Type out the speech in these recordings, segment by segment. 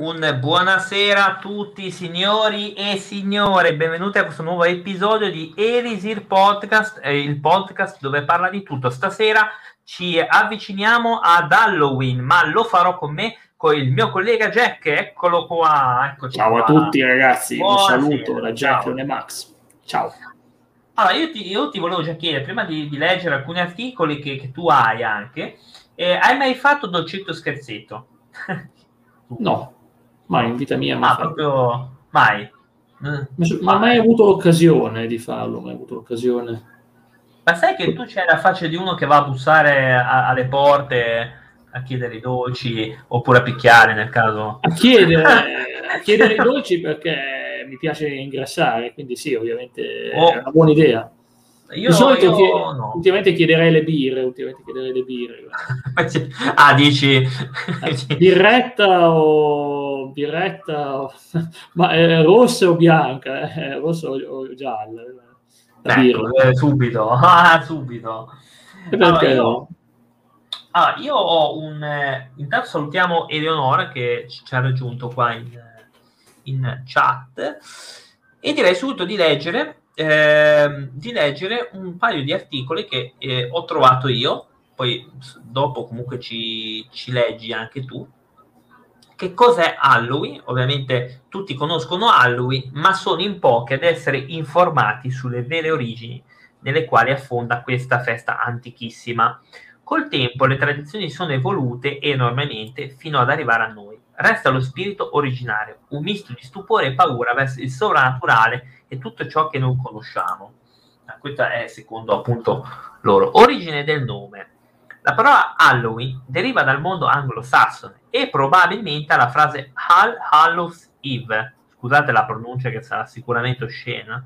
Un buonasera a tutti signori e signore, benvenuti a questo nuovo episodio di Elisir Podcast, il podcast dove parla di tutto. Stasera ci avviciniamo ad Halloween, ma lo farò con me, con il mio collega Jack, eccolo qua. Ciao qua. a tutti ragazzi, buonasera. un saluto da Jack e Max. Ciao. Allora, io ti, io ti, volevo già chiedere, prima di, di leggere alcuni articoli che, che tu hai anche, eh, hai mai fatto dolcetto scherzetto? no. Mai in vita mia. Ma ah, proprio mai. Ma mai avuto l'occasione di farlo, mai avuto l'occasione. Ma sai che tu c'è la faccia di uno che va a bussare a, alle porte a chiedere i dolci oppure a picchiare nel caso? A chiedere, a chiedere i dolci perché mi piace ingrassare, quindi sì, ovviamente oh. è una buona idea. Io, di solito io, chied- no. ultimamente chiederei le birre, ultimamente chiederei le birre. ah, dici? Birretta o birretta o... ma è rossa o bianca? Eh? Rossa o, o gialla? Ecco, eh, subito, ah, subito. Allora, io, ah, io ho un... Eh, intanto salutiamo Eleonora che ci ha raggiunto qua in, in chat e direi subito di leggere eh, di leggere un paio di articoli che eh, ho trovato io, poi dopo comunque ci, ci leggi anche tu. Che cos'è Halloween? Ovviamente tutti conoscono Halloween, ma sono in pochi ad essere informati sulle vere origini nelle quali affonda questa festa antichissima. Col tempo le tradizioni sono evolute enormemente fino ad arrivare a noi. Resta lo spirito originario, un misto di stupore e paura verso il sovrannaturale e tutto ciò che non conosciamo. Ah, questa è secondo appunto loro. Origine del nome. La parola Halloween deriva dal mondo anglosassone e probabilmente alla frase All Hallows Eve, scusate la pronuncia che sarà sicuramente oscena,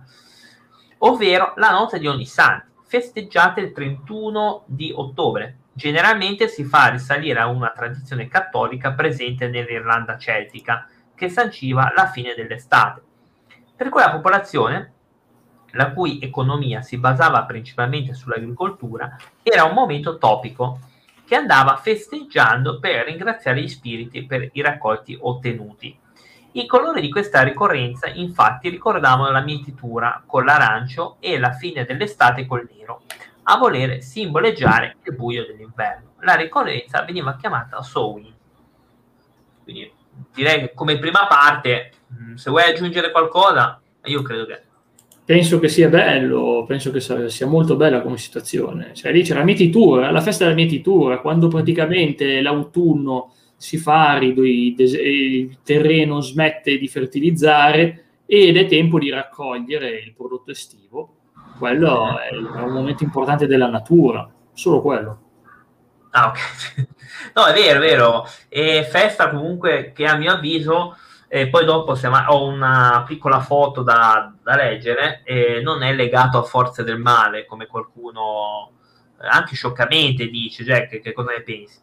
ovvero la notte di ogni santi, festeggiate il 31 di ottobre. Generalmente si fa risalire a una tradizione cattolica presente nell'Irlanda celtica, che sanciva la fine dell'estate. Per quella popolazione, la cui economia si basava principalmente sull'agricoltura, era un momento topico che andava festeggiando per ringraziare gli spiriti per i raccolti ottenuti. I colori di questa ricorrenza infatti ricordavano la mietitura con l'arancio e la fine dell'estate col nero, a voler simboleggiare il buio dell'inverno. La ricorrenza veniva chiamata Samhain. Quindi direi che come prima parte Mm, se vuoi aggiungere qualcosa, io credo che... Penso che sia bello, penso che sia molto bella come situazione. Cioè, lì c'è la mietitura, la festa della mietitura, quando praticamente l'autunno si fa arido, il terreno smette di fertilizzare ed è tempo di raccogliere il prodotto estivo. Quello è un momento importante della natura, solo quello. Ah, ok. No, è vero, è vero. E festa comunque che a mio avviso e poi dopo se ho una piccola foto da, da leggere e non è legato a forze del male come qualcuno eh, anche scioccamente dice Jack che cosa ne pensi?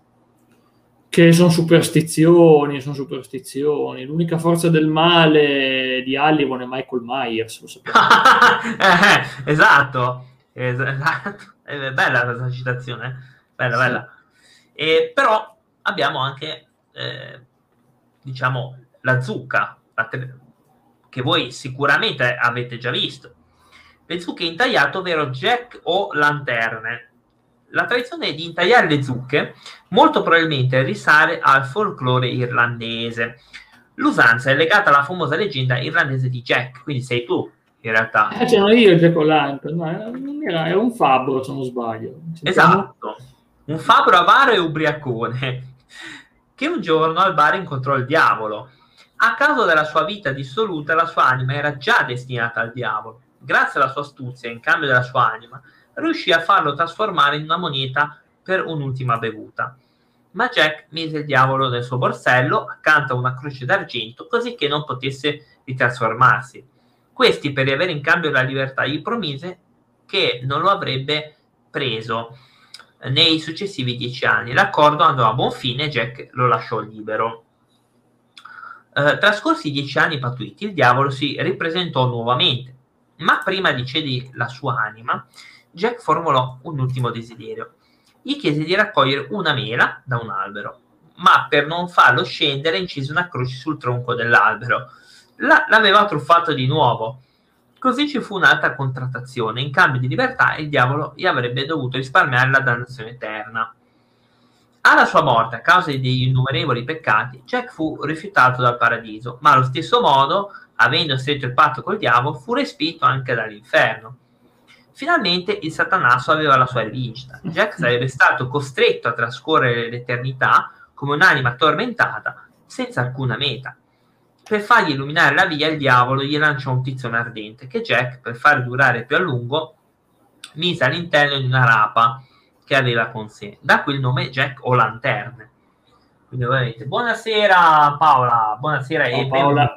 che sono superstizioni, sono superstizioni. L'unica forza del male di Halliwell è Michael Myers, lo sapete. eh, esatto, esatto. È bella questa citazione, bella, sì. bella. E, però abbiamo anche, eh, diciamo, la zucca, la te- che voi sicuramente avete già visto. Le zucche intagliate, ovvero jack o lanterne. La tradizione di intagliare le zucche molto probabilmente risale al folklore irlandese. L'usanza è legata alla famosa leggenda irlandese di Jack, quindi sei tu in realtà. Eh, c'ero io il Jack O'Lantern, no, era, era un fabbro se non sbaglio. Esatto, un fabbro avaro e ubriacone che un giorno al bar incontrò il diavolo a causa della sua vita dissoluta, la sua anima era già destinata al diavolo. Grazie alla sua astuzia, in cambio della sua anima, riuscì a farlo trasformare in una moneta per un'ultima bevuta. Ma Jack mise il diavolo nel suo borsello accanto a una croce d'argento così che non potesse ritrasformarsi. Questi, per riavere in cambio la libertà, gli promise che non lo avrebbe preso nei successivi dieci anni. L'accordo andò a buon fine e Jack lo lasciò libero. Eh, trascorsi dieci anni patuiti, il diavolo si ripresentò nuovamente, ma prima di cedere la sua anima, Jack formulò un ultimo desiderio. Gli chiese di raccogliere una mela da un albero, ma per non farlo scendere incise una croce sul tronco dell'albero. La, l'aveva truffato di nuovo. Così ci fu un'altra contrattazione. In cambio di libertà il diavolo gli avrebbe dovuto risparmiare la dannazione eterna. Alla sua morte, a causa degli innumerevoli peccati, Jack fu rifiutato dal paradiso, ma allo stesso modo, avendo stretto il patto col diavolo, fu respinto anche dall'inferno. Finalmente il Satanasso aveva la sua rivincita. Jack sarebbe stato costretto a trascorrere l'eternità come un'anima tormentata, senza alcuna meta. Per fargli illuminare la via, il diavolo gli lanciò un tizzone ardente che Jack, per far durare più a lungo, mise all'interno di una rapa che aveva con sé. Da qui il nome Jack o Lanterne. Quindi ovviamente buonasera Paola, buonasera Ciao, e Paola.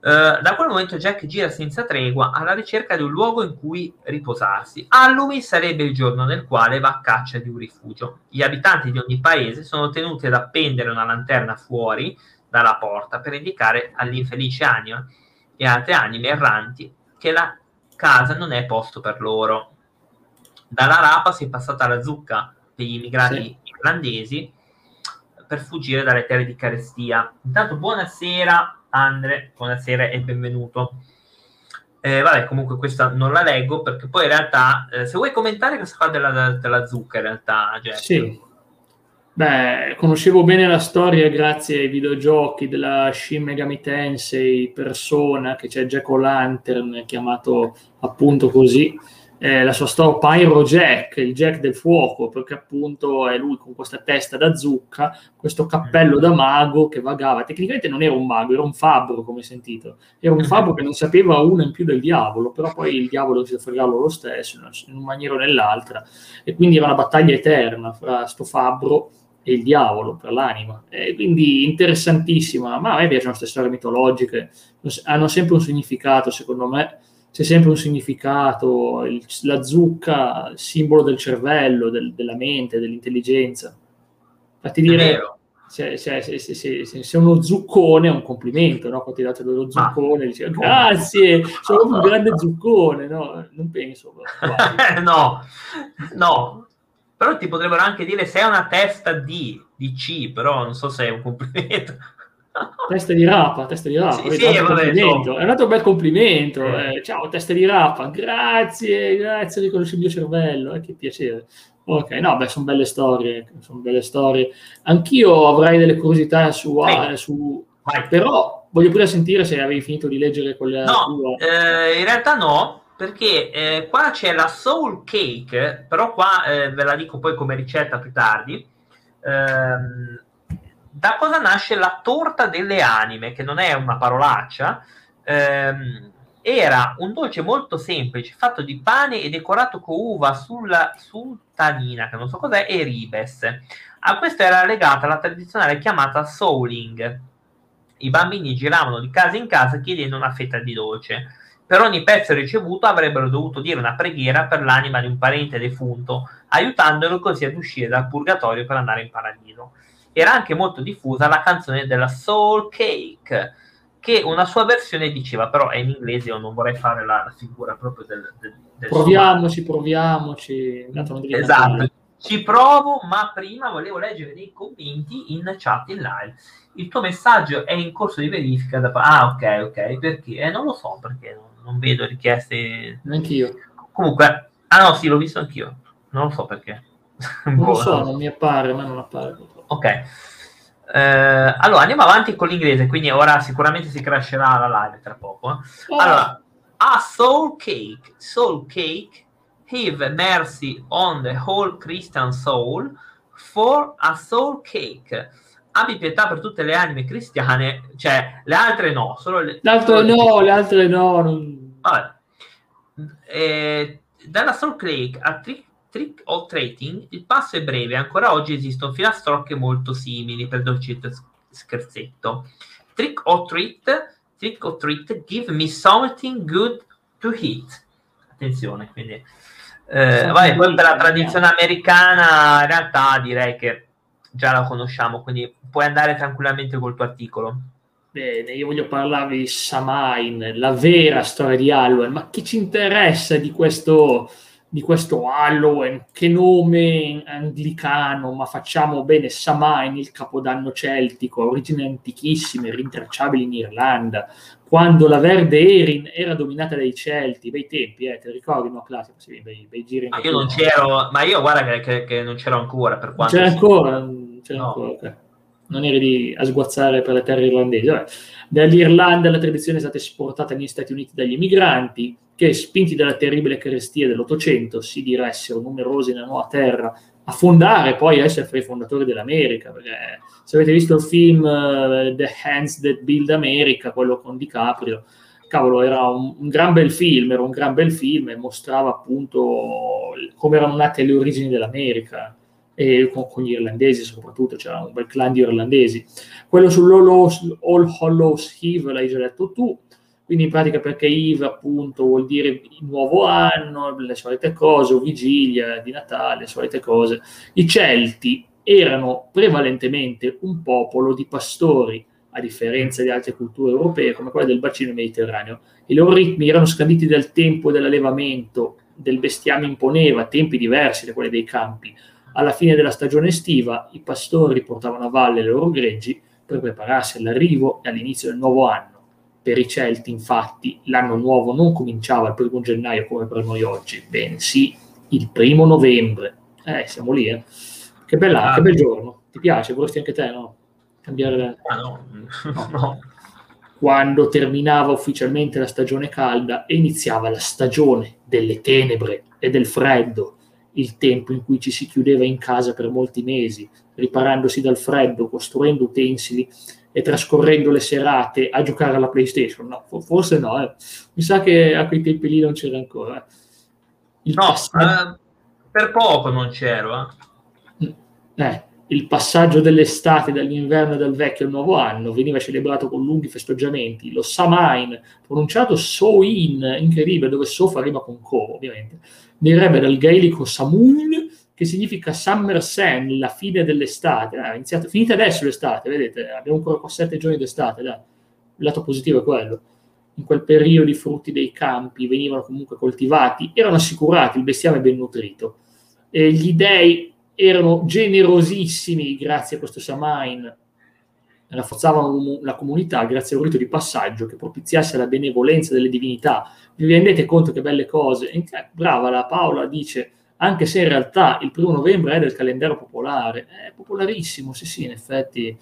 Uh, da quel momento Jack gira senza tregua alla ricerca di un luogo in cui riposarsi. Halloween sarebbe il giorno nel quale va a caccia di un rifugio. Gli abitanti di ogni paese sono tenuti ad appendere una lanterna fuori dalla porta per indicare all'infelice anima e altre anime erranti che la casa non è posto per loro. Dalla rapa si è passata alla zucca per gli immigrati sì. irlandesi per fuggire dalle terre di carestia. Intanto buonasera Andre, buonasera e benvenuto. Eh, vabbè, comunque questa non la leggo perché poi in realtà, eh, se vuoi commentare questa cosa della, della zucca, in realtà, Jeff. Sì. Beh, conoscevo bene la storia grazie ai videogiochi della Shin Megami Tensei Persona, che c'è Jack O'Lantern, chiamato appunto così, eh, la sua storia Pyro Jack, il Jack del fuoco, perché appunto è lui con questa testa da zucca, questo cappello da mago che vagava. Tecnicamente non era un mago, era un fabbro, come sentito. Era un fabbro che non sapeva uno in più del diavolo, però poi il diavolo si fregarlo lo stesso, in una maniera o nell'altra. E quindi era una battaglia eterna fra sto fabbro e il diavolo per l'anima. E quindi interessantissima, ma a me piacciono queste storie mitologiche, hanno sempre un significato, secondo me c'è sempre un significato, il, la zucca, simbolo del cervello, del, della mente, dell'intelligenza. Fatti dire, se, se, se, se, uno zuccone è un complimento, no? Quando ti date dello zuccone, dici grazie, sono un grande zuccone, no? Non penso. no, no, però ti potrebbero anche dire sei una testa di, di C, però non so se è un complimento testa di rapa, testa di rapa. Sì, sì. È un altro bel complimento. Eh, ciao, testa di rapa, grazie, grazie, riconosci il mio cervello, eh, che piacere. Ok, no, beh, sono belle storie, sono belle storie. Anch'io avrei delle curiosità su, Vai. su Vai. però voglio pure sentire se avevi finito di leggere quella no, tua. Eh, in realtà no, perché eh, qua c'è la soul cake, però qua eh, ve la dico poi come ricetta più tardi. Ehm, da cosa nasce la torta delle anime, che non è una parolaccia, ehm, era un dolce molto semplice, fatto di pane e decorato con uva sulla sultanina, che non so cos'è, e ribes. A questo era legata la tradizionale chiamata souling. I bambini giravano di casa in casa chiedendo una fetta di dolce. Per ogni pezzo ricevuto avrebbero dovuto dire una preghiera per l'anima di un parente defunto, aiutandolo così ad uscire dal purgatorio per andare in paradiso era anche molto diffusa la canzone della Soul Cake, che una sua versione diceva, però è in inglese, io non vorrei fare la, la figura proprio del... del, del proviamoci, proviamoci. Esatto, ci provo, ma prima volevo leggere dei commenti in chat in live. Il tuo messaggio è in corso di verifica da Ah, ok, ok, perché? Eh, non lo so, perché non, non vedo richieste... Neanch'io. Comunque, ah no, sì, l'ho visto anch'io. Non lo so perché. Non lo so, non mi appare, ma non appare. Ok. Eh, allora andiamo avanti con l'inglese, quindi ora sicuramente si crasherà la live tra poco. Eh. Allora, a soul cake, soul cake, have mercy on the whole Christian soul for a soul cake. Abbi pietà per tutte le anime cristiane, cioè le altre no, solo le, altre no, le altre no. Vabbè. Eh, dalla soul cake a trick trick or treating, il passo è breve, ancora oggi esistono filastrocche molto simili per dolcetto e scherzetto. Trick or treat, trick or treat, give me something good to eat. Attenzione, quindi... Eh, vai, poi per la tradizione americana in realtà direi che già la conosciamo, quindi puoi andare tranquillamente col tuo articolo. Bene, io voglio parlarvi di Samain, la vera storia di Halloween, ma chi ci interessa di questo di questo Halloween, che nome anglicano, ma facciamo bene Samhain, il capodanno celtico, origini antichissime, rintracciabili in Irlanda, quando la Verde Erin era dominata dai Celti, bei tempi, eh, te ricordi, no, classico, sì, bei, bei giri. Ma io non c'ero, ma io guarda che, che, che non c'ero ancora, per quanto... C'era ancora, c'era no. ancora, okay. non eri a sguazzare per le terre irlandesi, Vabbè. Dall'Irlanda la tradizione è stata esportata negli Stati Uniti dagli emigranti, che, spinti dalla terribile carestia dell'Ottocento, si diressero numerosi nella nuova terra a fondare poi a essere fra i fondatori dell'America. Perché se avete visto il film uh, The Hands That Build America, quello con DiCaprio, cavolo, era un, un, gran bel film, era un gran bel film e mostrava appunto come erano nate le origini dell'America e con, con, gli irlandesi soprattutto, c'era un bel clan di irlandesi. Quello sull'All Hallows Eve l'hai già detto tu, quindi in pratica perché Eve appunto vuol dire nuovo anno, le solite cose, o vigilia di Natale, le solite cose. I Celti erano prevalentemente un popolo di pastori, a differenza di altre culture europee come quelle del bacino mediterraneo. I loro ritmi erano scanditi dal tempo dell'allevamento, del bestiame imponeva, tempi diversi da quelli dei campi. Alla fine della stagione estiva i pastori portavano a valle le loro greggi per prepararsi all'arrivo e all'inizio del nuovo anno per i Celti, infatti, l'anno nuovo non cominciava il primo gennaio come per noi oggi, bensì il primo novembre. Eh, siamo lì, eh. Che, bella, ah. che bel giorno. Ti piace? Vorresti anche te, no? Cambiare... Ah, no. no. no. Quando terminava ufficialmente la stagione calda e iniziava la stagione delle tenebre e del freddo, il tempo in cui ci si chiudeva in casa per molti mesi, riparandosi dal freddo, costruendo utensili e trascorrendo le serate a giocare alla PlayStation. No, forse no. Eh. Mi sa che a quei tempi lì non c'era ancora. Il no, passaggio... eh, per poco non c'ero. Eh. Mm, eh, il passaggio dell'estate, dall'inverno e dal vecchio al nuovo anno veniva celebrato con lunghi festeggiamenti. Lo Samain, pronunciato So-in, incredibile, dove So fa rima con Co, ovviamente, direbbe dal gaelico Samun che significa Summer Sun, la fine dell'estate. Ah, iniziato, finita adesso l'estate, vedete, abbiamo ancora sette giorni d'estate, dai. Il lato positivo è quello. In quel periodo i frutti dei campi venivano comunque coltivati, erano assicurati, il bestiame ben nutrito. E gli dei erano generosissimi grazie a questo Samain, rafforzavano la comunità grazie a un rito di passaggio che propiziasse la benevolenza delle divinità. Vi rendete conto che belle cose? Brava la Paola dice anche se in realtà il primo novembre è del calendario popolare, è popolarissimo, sì sì, in effetti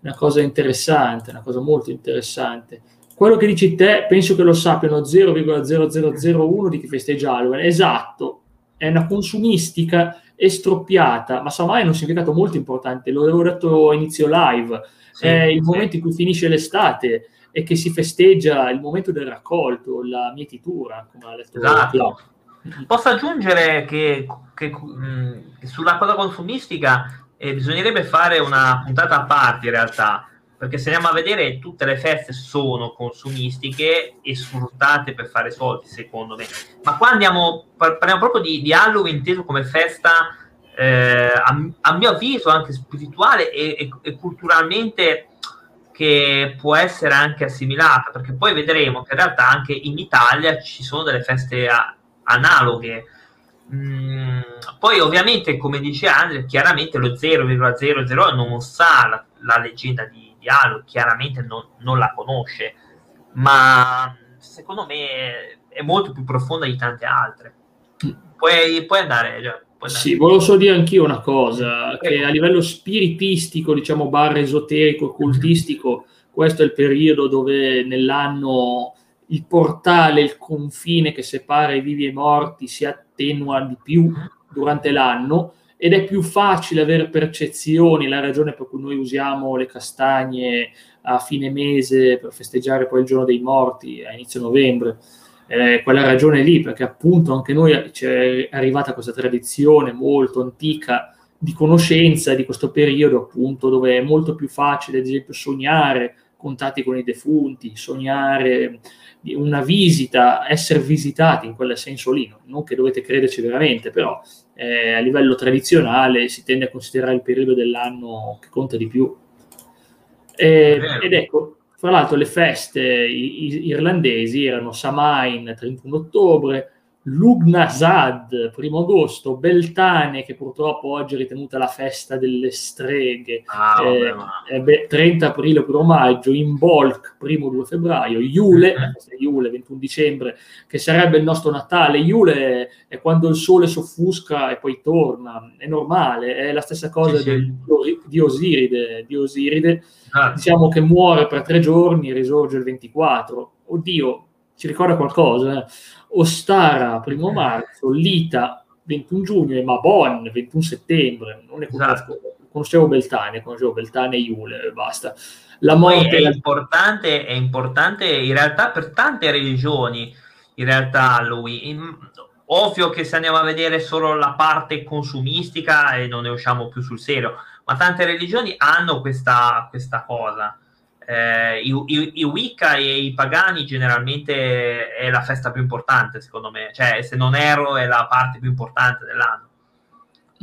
una cosa interessante, una cosa molto interessante. Quello che dici te, penso che lo sappiano 0,0001 di chi festeggia Halloween, esatto, è una consumistica estroppiata, ma Samai ha un significato molto importante, lo avevo detto a inizio live, sì, è il sì. momento in cui finisce l'estate e che si festeggia il momento del raccolto, la mietitura, come ha detto esatto. Posso aggiungere che, che, mh, sulla cosa consumistica eh, bisognerebbe fare una puntata a parte in realtà, perché se andiamo a vedere tutte le feste sono consumistiche e sfruttate per fare soldi, secondo me. Ma qua andiamo, parliamo proprio di, di Halloween inteso come festa, eh, a, a, mio avviso, anche spirituale e, e, e culturalmente che può essere anche assimilata, perché poi vedremo che in realtà anche in Italia ci sono delle feste analoghe. Mm, poi ovviamente, come dice Andre, chiaramente lo 0,00 non sa la, la leggenda di, di Halo, chiaramente non, non, la conosce, ma secondo me è molto più profonda di tante altre. Puoi, puoi andare, cioè, puoi Sì, volevo solo dire anch'io una cosa, che a livello spiritistico, diciamo, barra esoterico, cultistico, questo è il periodo dove nell'anno il portale, il confine che separa i vivi e i morti si attenua di più durante l'anno ed è più facile avere percezioni, la ragione per cui noi usiamo le castagne a fine mese per festeggiare poi il giorno dei morti a inizio novembre. Eh, quella ragione lì, perché appunto anche noi ci è arrivata questa tradizione molto antica di conoscenza di questo periodo, appunto, dove è molto più facile, ad esempio, sognare contatti con i defunti, sognare una visita, essere visitati in quel senso lì, non che dovete crederci veramente, però eh, a livello tradizionale si tende a considerare il periodo dell'anno che conta di più. Eh, ed ecco, fra l'altro le feste irlandesi erano Samain 31 ottobre, Lugnasad, primo agosto, Beltane, che purtroppo oggi è ritenuta la festa delle streghe, ah, eh, vabbè, beh, 30 aprile, 1 maggio, Imbolc, primo 2 febbraio, Iule, uh-huh. Iule, 21 dicembre, che sarebbe il nostro Natale. Iule è quando il sole soffusca e poi torna, è normale, è la stessa cosa sì, del, sì. di Osiride, di Osiride. Ah. diciamo che muore per tre giorni e risorge il 24. Oddio, ci ricorda qualcosa? Eh? Ostara, primo marzo, Lita, 21 giugno e Mabon, 21 settembre. Non ne conosco. Esatto. Conoscevo Beltane, conoscevo Beltane e Iule, basta. La morte è importante, è importante in realtà per tante religioni, in realtà lui. In, ovvio che se andiamo a vedere solo la parte consumistica e non ne usciamo più sul serio, ma tante religioni hanno questa, questa cosa eh, i, i, i, Wicca e i pagani generalmente è la festa più importante, secondo me. Cioè, se non ero, è la parte più importante dell'anno.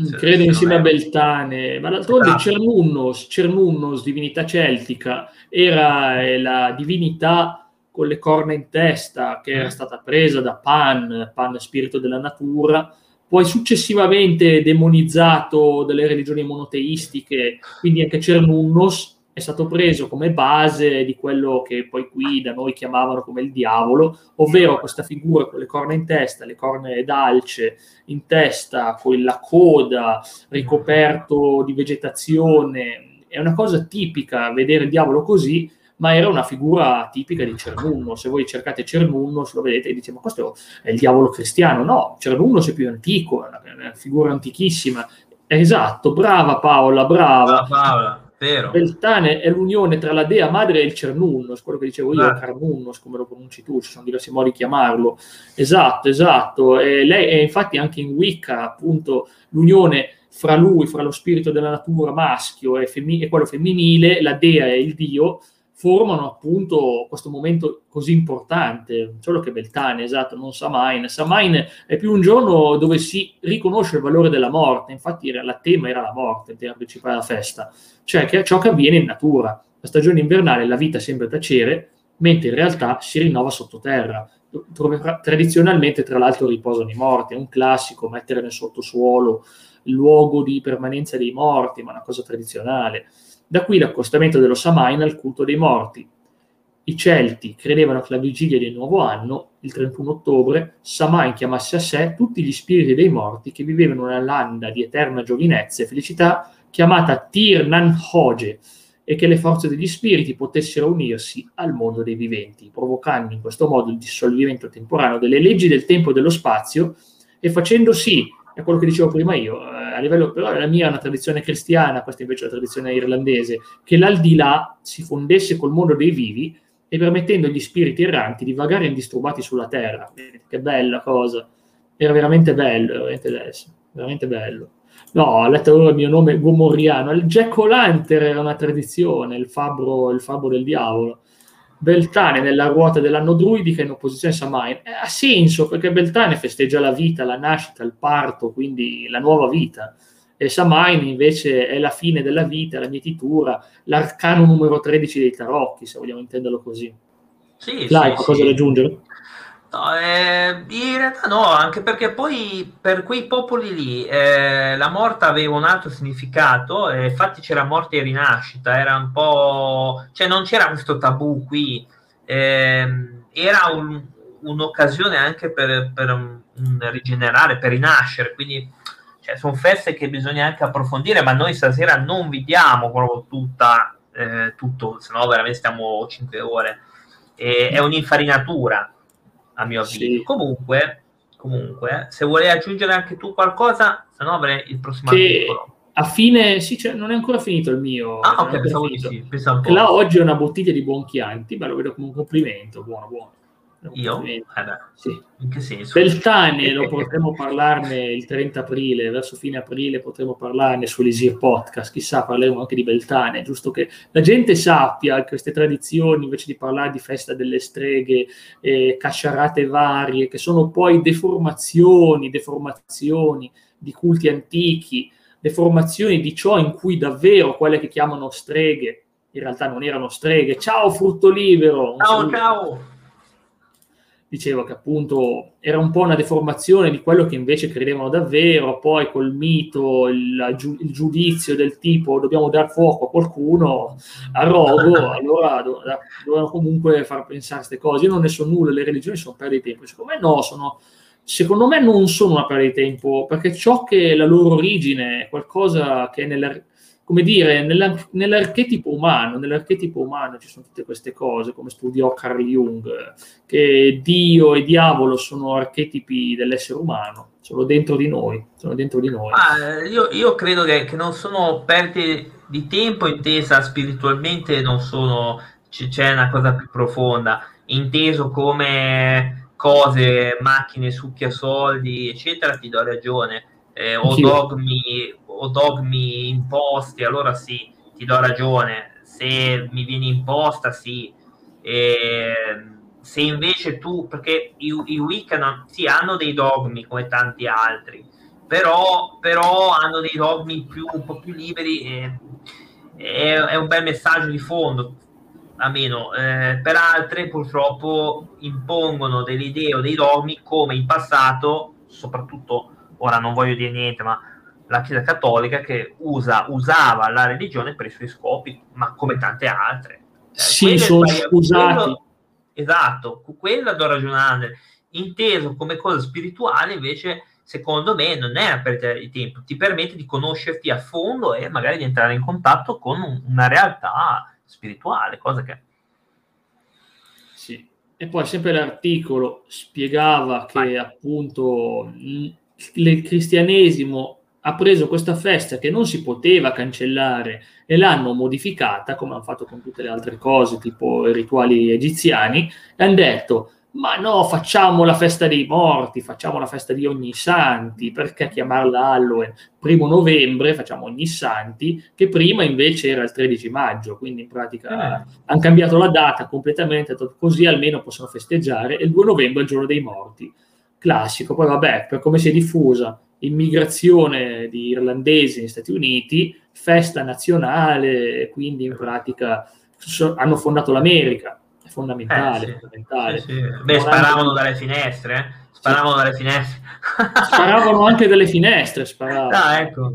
Mm, se, Credo se insieme a Beltane, ma d'altronde esatto. Cernunnos, Cernunnos, divinità celtica, era eh, la divinità con le corna in testa che era mm. stata presa da Pan, Pan spirito della natura, poi successivamente demonizzato dalle religioni monoteistiche, quindi anche Cernunnos è stato preso come base di quello che poi qui da noi chiamavano come il diavolo, ovvero questa figura con le corna in testa, le corna d'alce in testa, con la coda ricoperto di vegetazione. È una cosa tipica vedere il diavolo così, ma era una figura tipica di Cernunno. Se voi cercate Cernunno, lo vedete e dite, ma questo è il diavolo cristiano. No, Cernunno è più antico, è una, una figura antichissima. Esatto, brava Paola, brava. brava Paola Vero. Beltane è l'unione tra la dea madre e il Cernunnos, quello che dicevo io, ah. Carnunnos, come lo pronunci tu, ci sono diversi modi di chiamarlo. Esatto, esatto. E lei è infatti anche in Wicca, appunto, l'unione fra lui, fra lo spirito della natura maschio e, femmi- e quello femminile, la dea e il dio, formano appunto questo momento così importante, solo che Beltane, esatto, non Samain. Samain è più un giorno dove si riconosce il valore della morte, infatti la tema era la morte, il tema principale della festa, cioè che ciò che avviene in natura. La stagione invernale la vita sembra tacere, mentre in realtà si rinnova sottoterra. Tradizionalmente, tra l'altro, riposano i morti, è un classico mettere nel sottosuolo il luogo di permanenza dei morti, ma una cosa tradizionale. Da qui l'accostamento dello Samain al culto dei morti. I Celti credevano che la vigilia del nuovo anno, il 31 ottobre, Samain chiamasse a sé tutti gli spiriti dei morti che vivevano una landa di eterna giovinezza e felicità chiamata Tir Nan Hoge e che le forze degli spiriti potessero unirsi al mondo dei viventi, provocando in questo modo il dissolvimento temporaneo delle leggi del tempo e dello spazio e facendo sì, è quello che dicevo prima io, a livello, però la mia è una tradizione cristiana, questa invece è una tradizione irlandese, che l'aldilà si fondesse col mondo dei vivi e permettendo agli spiriti erranti di vagare indisturbati sulla terra. Che bella cosa, era veramente bello, veramente, adesso, veramente bello. No, ho letto ora il mio nome Gomorriano, il Jack O'Lantern era una tradizione, il fabbro, il fabbro del diavolo. Beltane nella ruota dell'anno druidica in opposizione a Samain. Eh, ha senso perché Beltane festeggia la vita, la nascita, il parto, quindi la nuova vita. E Samain invece è la fine della vita, la mietitura, l'arcano numero 13 dei tarocchi, se vogliamo intenderlo così. Sì, Là, sì, qualcosa sì. da aggiungere? No, eh, in realtà no, anche perché poi per quei popoli lì eh, la morte aveva un altro significato, eh, infatti c'era morte e rinascita, era un po'... cioè non c'era questo tabù qui, ehm, era un, un'occasione anche per, per un, rigenerare, per rinascere, quindi cioè, sono feste che bisogna anche approfondire, ma noi stasera non vediamo proprio tutta, eh, tutto, se no veramente stiamo 5 ore, è un'infarinatura a mio avviso. Sì. Comunque, comunque, se vuoi aggiungere anche tu qualcosa, se no avrei il prossimo che articolo. A fine, sì, cioè, non è ancora finito il mio. Ah, ok, pensavo di sì. Pensavo Là oggi è una bottiglia di buon Chianti, ma lo vedo come un complimento, buono, buono. Io? Eh sì. In che senso? Beltane lo potremo parlarne il 30 aprile, verso fine aprile potremo parlarne sull'Isir Podcast, chissà, parleremo anche di Beltane, giusto che la gente sappia queste tradizioni, invece di parlare di festa delle streghe, eh, casciarate varie, che sono poi deformazioni, deformazioni di culti antichi, deformazioni di ciò in cui davvero quelle che chiamano streghe, in realtà non erano streghe. Ciao frutto libero! Ciao, ciao! Dicevo che appunto era un po' una deformazione di quello che invece credevano davvero, poi col mito, il, il giudizio del tipo dobbiamo dar fuoco a qualcuno a rogo, allora dovevano comunque far pensare queste cose. Io non ne so nulla, le religioni sono perdite di tempo, secondo me no, sono, secondo me non sono una perdita di tempo, perché ciò che è la loro origine è qualcosa che è nella come dire, nella, nell'archetipo umano, nell'archetipo umano ci sono tutte queste cose, come studiò Carl Jung, che Dio e diavolo sono archetipi dell'essere umano, sono dentro di noi, dentro di noi. Ah, io, io, credo che, che, non sono perdite di tempo intesa spiritualmente, non sono, c'è una cosa più profonda, inteso come cose, macchine, succhia soldi, eccetera, ti do ragione. Eh, o dogmi o dogmi imposti, allora sì, ti do ragione. Se mi viene imposta, sì. E, se invece tu, perché i, i Wicca sì, hanno dei dogmi come tanti altri, però, però hanno dei dogmi più, un po' più liberi e, e è un bel messaggio di fondo almeno eh, per altre purtroppo impongono delle idee o dei dogmi come in passato soprattutto ora non voglio dire niente ma la Chiesa Cattolica che usa, usava la religione per i suoi scopi, ma come tante altre. Eh, sì, sono scusati. Quello, esatto, quello do ragionare. Inteso come cosa spirituale, invece, secondo me, non è una perdita di tempo, ti permette di conoscerti a fondo e magari di entrare in contatto con un, una realtà spirituale, cosa che... Sì, e poi sempre l'articolo spiegava che Vai. appunto il cristianesimo ha preso questa festa che non si poteva cancellare e l'hanno modificata, come hanno fatto con tutte le altre cose, tipo i rituali egiziani, e hanno detto, ma no, facciamo la festa dei morti, facciamo la festa di ogni santi, perché chiamarla Halloween? Primo novembre facciamo ogni santi, che prima invece era il 13 maggio, quindi in pratica eh. hanno cambiato la data completamente, così almeno possono festeggiare, e il 2 novembre è il giorno dei morti. Classico, poi vabbè, per come si è diffusa immigrazione di irlandesi negli Stati Uniti, festa nazionale, quindi in pratica so, hanno fondato l'America, è fondamentale. Eh, sì. fondamentale. Sì, sì. Beh, sparavano anche... dalle finestre, eh? sparavano dalle finestre. Sparavano anche dalle finestre, sparavano. Ah, ecco.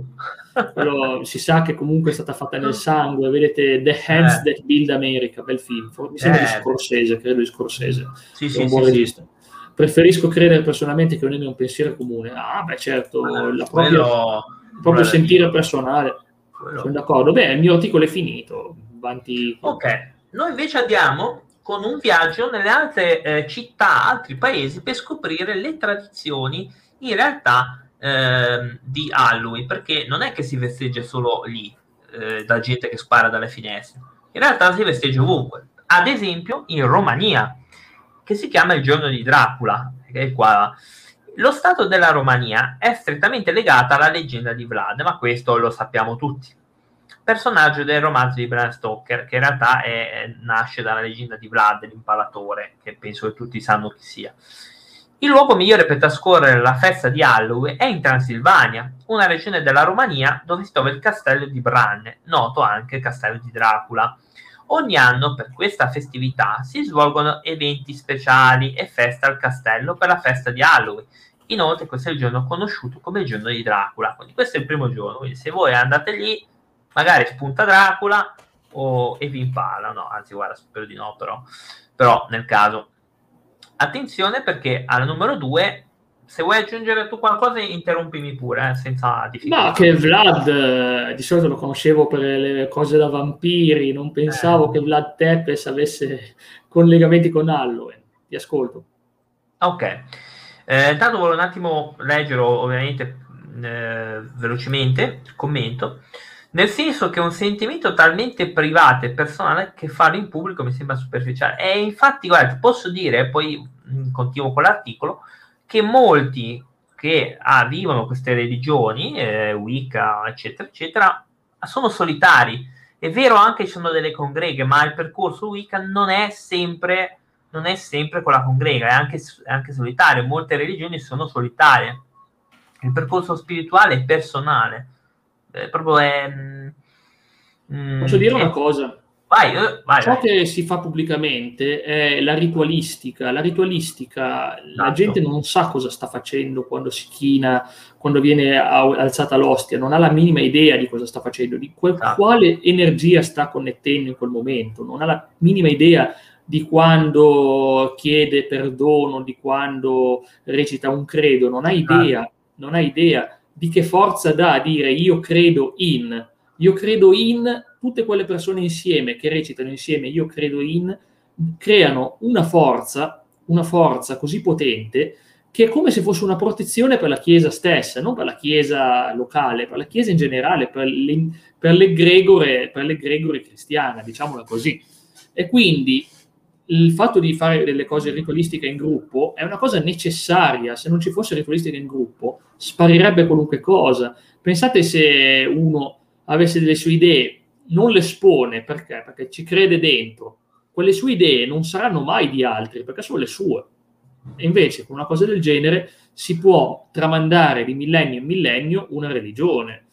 Però si sa che comunque è stata fatta nel sangue, vedete The Hands eh. That Build America, bel film, mi sembra eh. di Scorsese, credo di Scorsese, sì, è un buon regista preferisco credere personalmente che non è un pensiero comune. Ah, beh, certo, la propria, quello, il proprio sentire personale. Quello. Sono d'accordo. Beh, il mio articolo è finito. Avanti. Ok, noi invece andiamo con un viaggio nelle altre eh, città, altri paesi, per scoprire le tradizioni in realtà eh, di Halloween, perché non è che si festeggia solo lì, eh, da gente che spara dalle finestre. In realtà si festeggia ovunque. Ad esempio in Romania che si chiama Il giorno di Dracula. Che qua. Lo stato della Romania è strettamente legato alla leggenda di Vlad, ma questo lo sappiamo tutti. Personaggio del romanzo di Bram Stoker, che in realtà è, nasce dalla leggenda di Vlad, l'impalatore, che penso che tutti sanno chi sia. Il luogo migliore per trascorrere la festa di Halloween è in Transilvania, una regione della Romania dove si trova il castello di Bran, noto anche castello di Dracula. Ogni anno per questa festività si svolgono eventi speciali e feste al castello per la festa di Halloween. Inoltre questo è il giorno conosciuto come il giorno di Dracula. Quindi questo è il primo giorno. Quindi se voi andate lì, magari spunta Dracula o, e vi impala. No, anzi guarda, spero di no però. Però nel caso. Attenzione perché al numero 2 se vuoi aggiungere tu qualcosa, interrompimi pure, eh, senza difficoltà. Ma che Vlad, eh, di solito lo conoscevo per le cose da vampiri, non pensavo eh. che Vlad Tepes avesse collegamenti con Halloween. Ti ascolto. Ok. Eh, intanto volevo un attimo leggere, ovviamente, eh, velocemente il commento. Nel senso che è un sentimento talmente privato e personale che farlo in pubblico mi sembra superficiale. E infatti, guarda, ti posso dire, poi mh, mm, continuo con l'articolo, che molti che ah, vivono queste religioni, eh, Wicca, eccetera, eccetera, sono solitari. È vero anche ci sono delle congreghe, ma il percorso Wicca non è sempre, non è sempre con la congrega, è anche, è anche solitario. Molte religioni sono solitarie. Il percorso spirituale è personale. Eh, proprio è... Mm, Posso dire è, una cosa? Vai, eh, vai, Ciò vai. che si fa pubblicamente è la ritualistica. La ritualistica, esatto. la gente non sa cosa sta facendo quando si china, quando viene alzata l'ostia, non ha la minima idea di cosa sta facendo, di qual- esatto. quale energia sta connettendo in quel momento, non ha la minima idea di quando chiede perdono, di quando recita un credo, non ha esatto. idea, non ha idea di che forza dà a dire io credo in, io credo in tutte quelle persone insieme che recitano insieme io credo in, creano una forza, una forza così potente che è come se fosse una protezione per la Chiesa stessa, non per la Chiesa locale, per la Chiesa in generale, per, le, per l'egregore, cristiana, diciamola così. E quindi il fatto di fare delle cose ritualistiche in gruppo è una cosa necessaria. Se non ci fosse ritualistica in gruppo, sparirebbe qualunque cosa. Pensate se uno avesse delle sue idee non le espone perché? Perché ci crede dentro. Quelle sue idee non saranno mai di altri perché sono le sue. E invece con una cosa del genere si può tramandare di millennio in millennio una religione.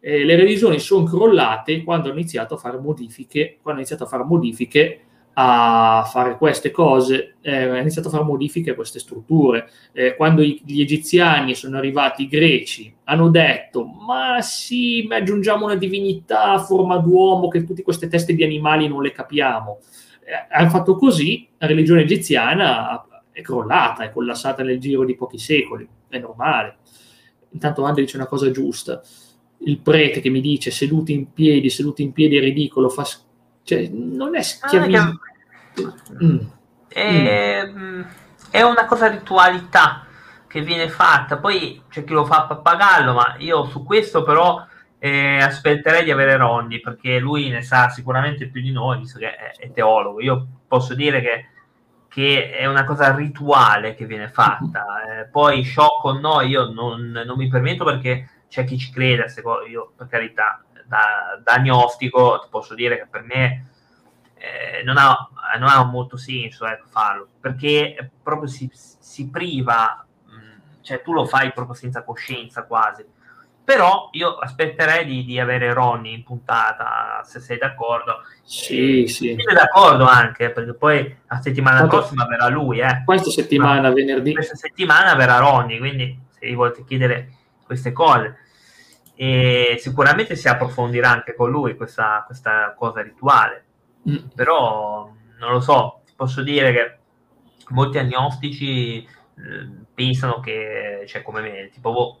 E le religioni sono crollate quando hanno iniziato a fare modifiche, quando hanno iniziato a fare modifiche a fare queste cose, eh, ha iniziato a fare modifiche a queste strutture. Eh, quando i, gli egiziani sono arrivati, i greci, hanno detto, ma sì, ma aggiungiamo una divinità a forma d'uomo, che tutte queste teste di animali non le capiamo. Eh, hanno fatto così, la religione egiziana è crollata, è collassata nel giro di pochi secoli, è normale. Intanto Ande dice una cosa giusta. Il prete che mi dice seduti in piedi, seduti in piedi è ridicolo, fa cioè, non è schiavismo. Mm. È, mm. è, una cosa ritualità che viene fatta. Poi c'è chi lo fa a pappagallo, ma io su questo però eh, aspetterei di avere Ronny, perché lui ne sa sicuramente più di noi, visto che è, è teologo. Io posso dire che, che, è una cosa rituale che viene fatta. Eh, poi sciocco o no, io non, non mi permetto perché c'è chi ci crede, io per carità da, da agnostico ti posso dire che per me eh, non, ha, non, ha, molto senso ecco, farlo, perché proprio si, si priva, mh, mm, cioè tu lo fai proprio senza coscienza quasi. Però io aspetterei di, di avere Ronnie in puntata, se sei d'accordo. Sì, sì. Sei d'accordo anche, perché poi la settimana Quanto... prossima verrà lui. Eh. Questa settimana, Ma, venerdì. Questa settimana verrà Ronnie, quindi se vi volete chiedere queste cose e sicuramente si approfondirà anche con lui questa, questa cosa rituale. Mm. Però non lo so, posso dire che molti agnostici eh, pensano che, cioè come me, tipo, boh,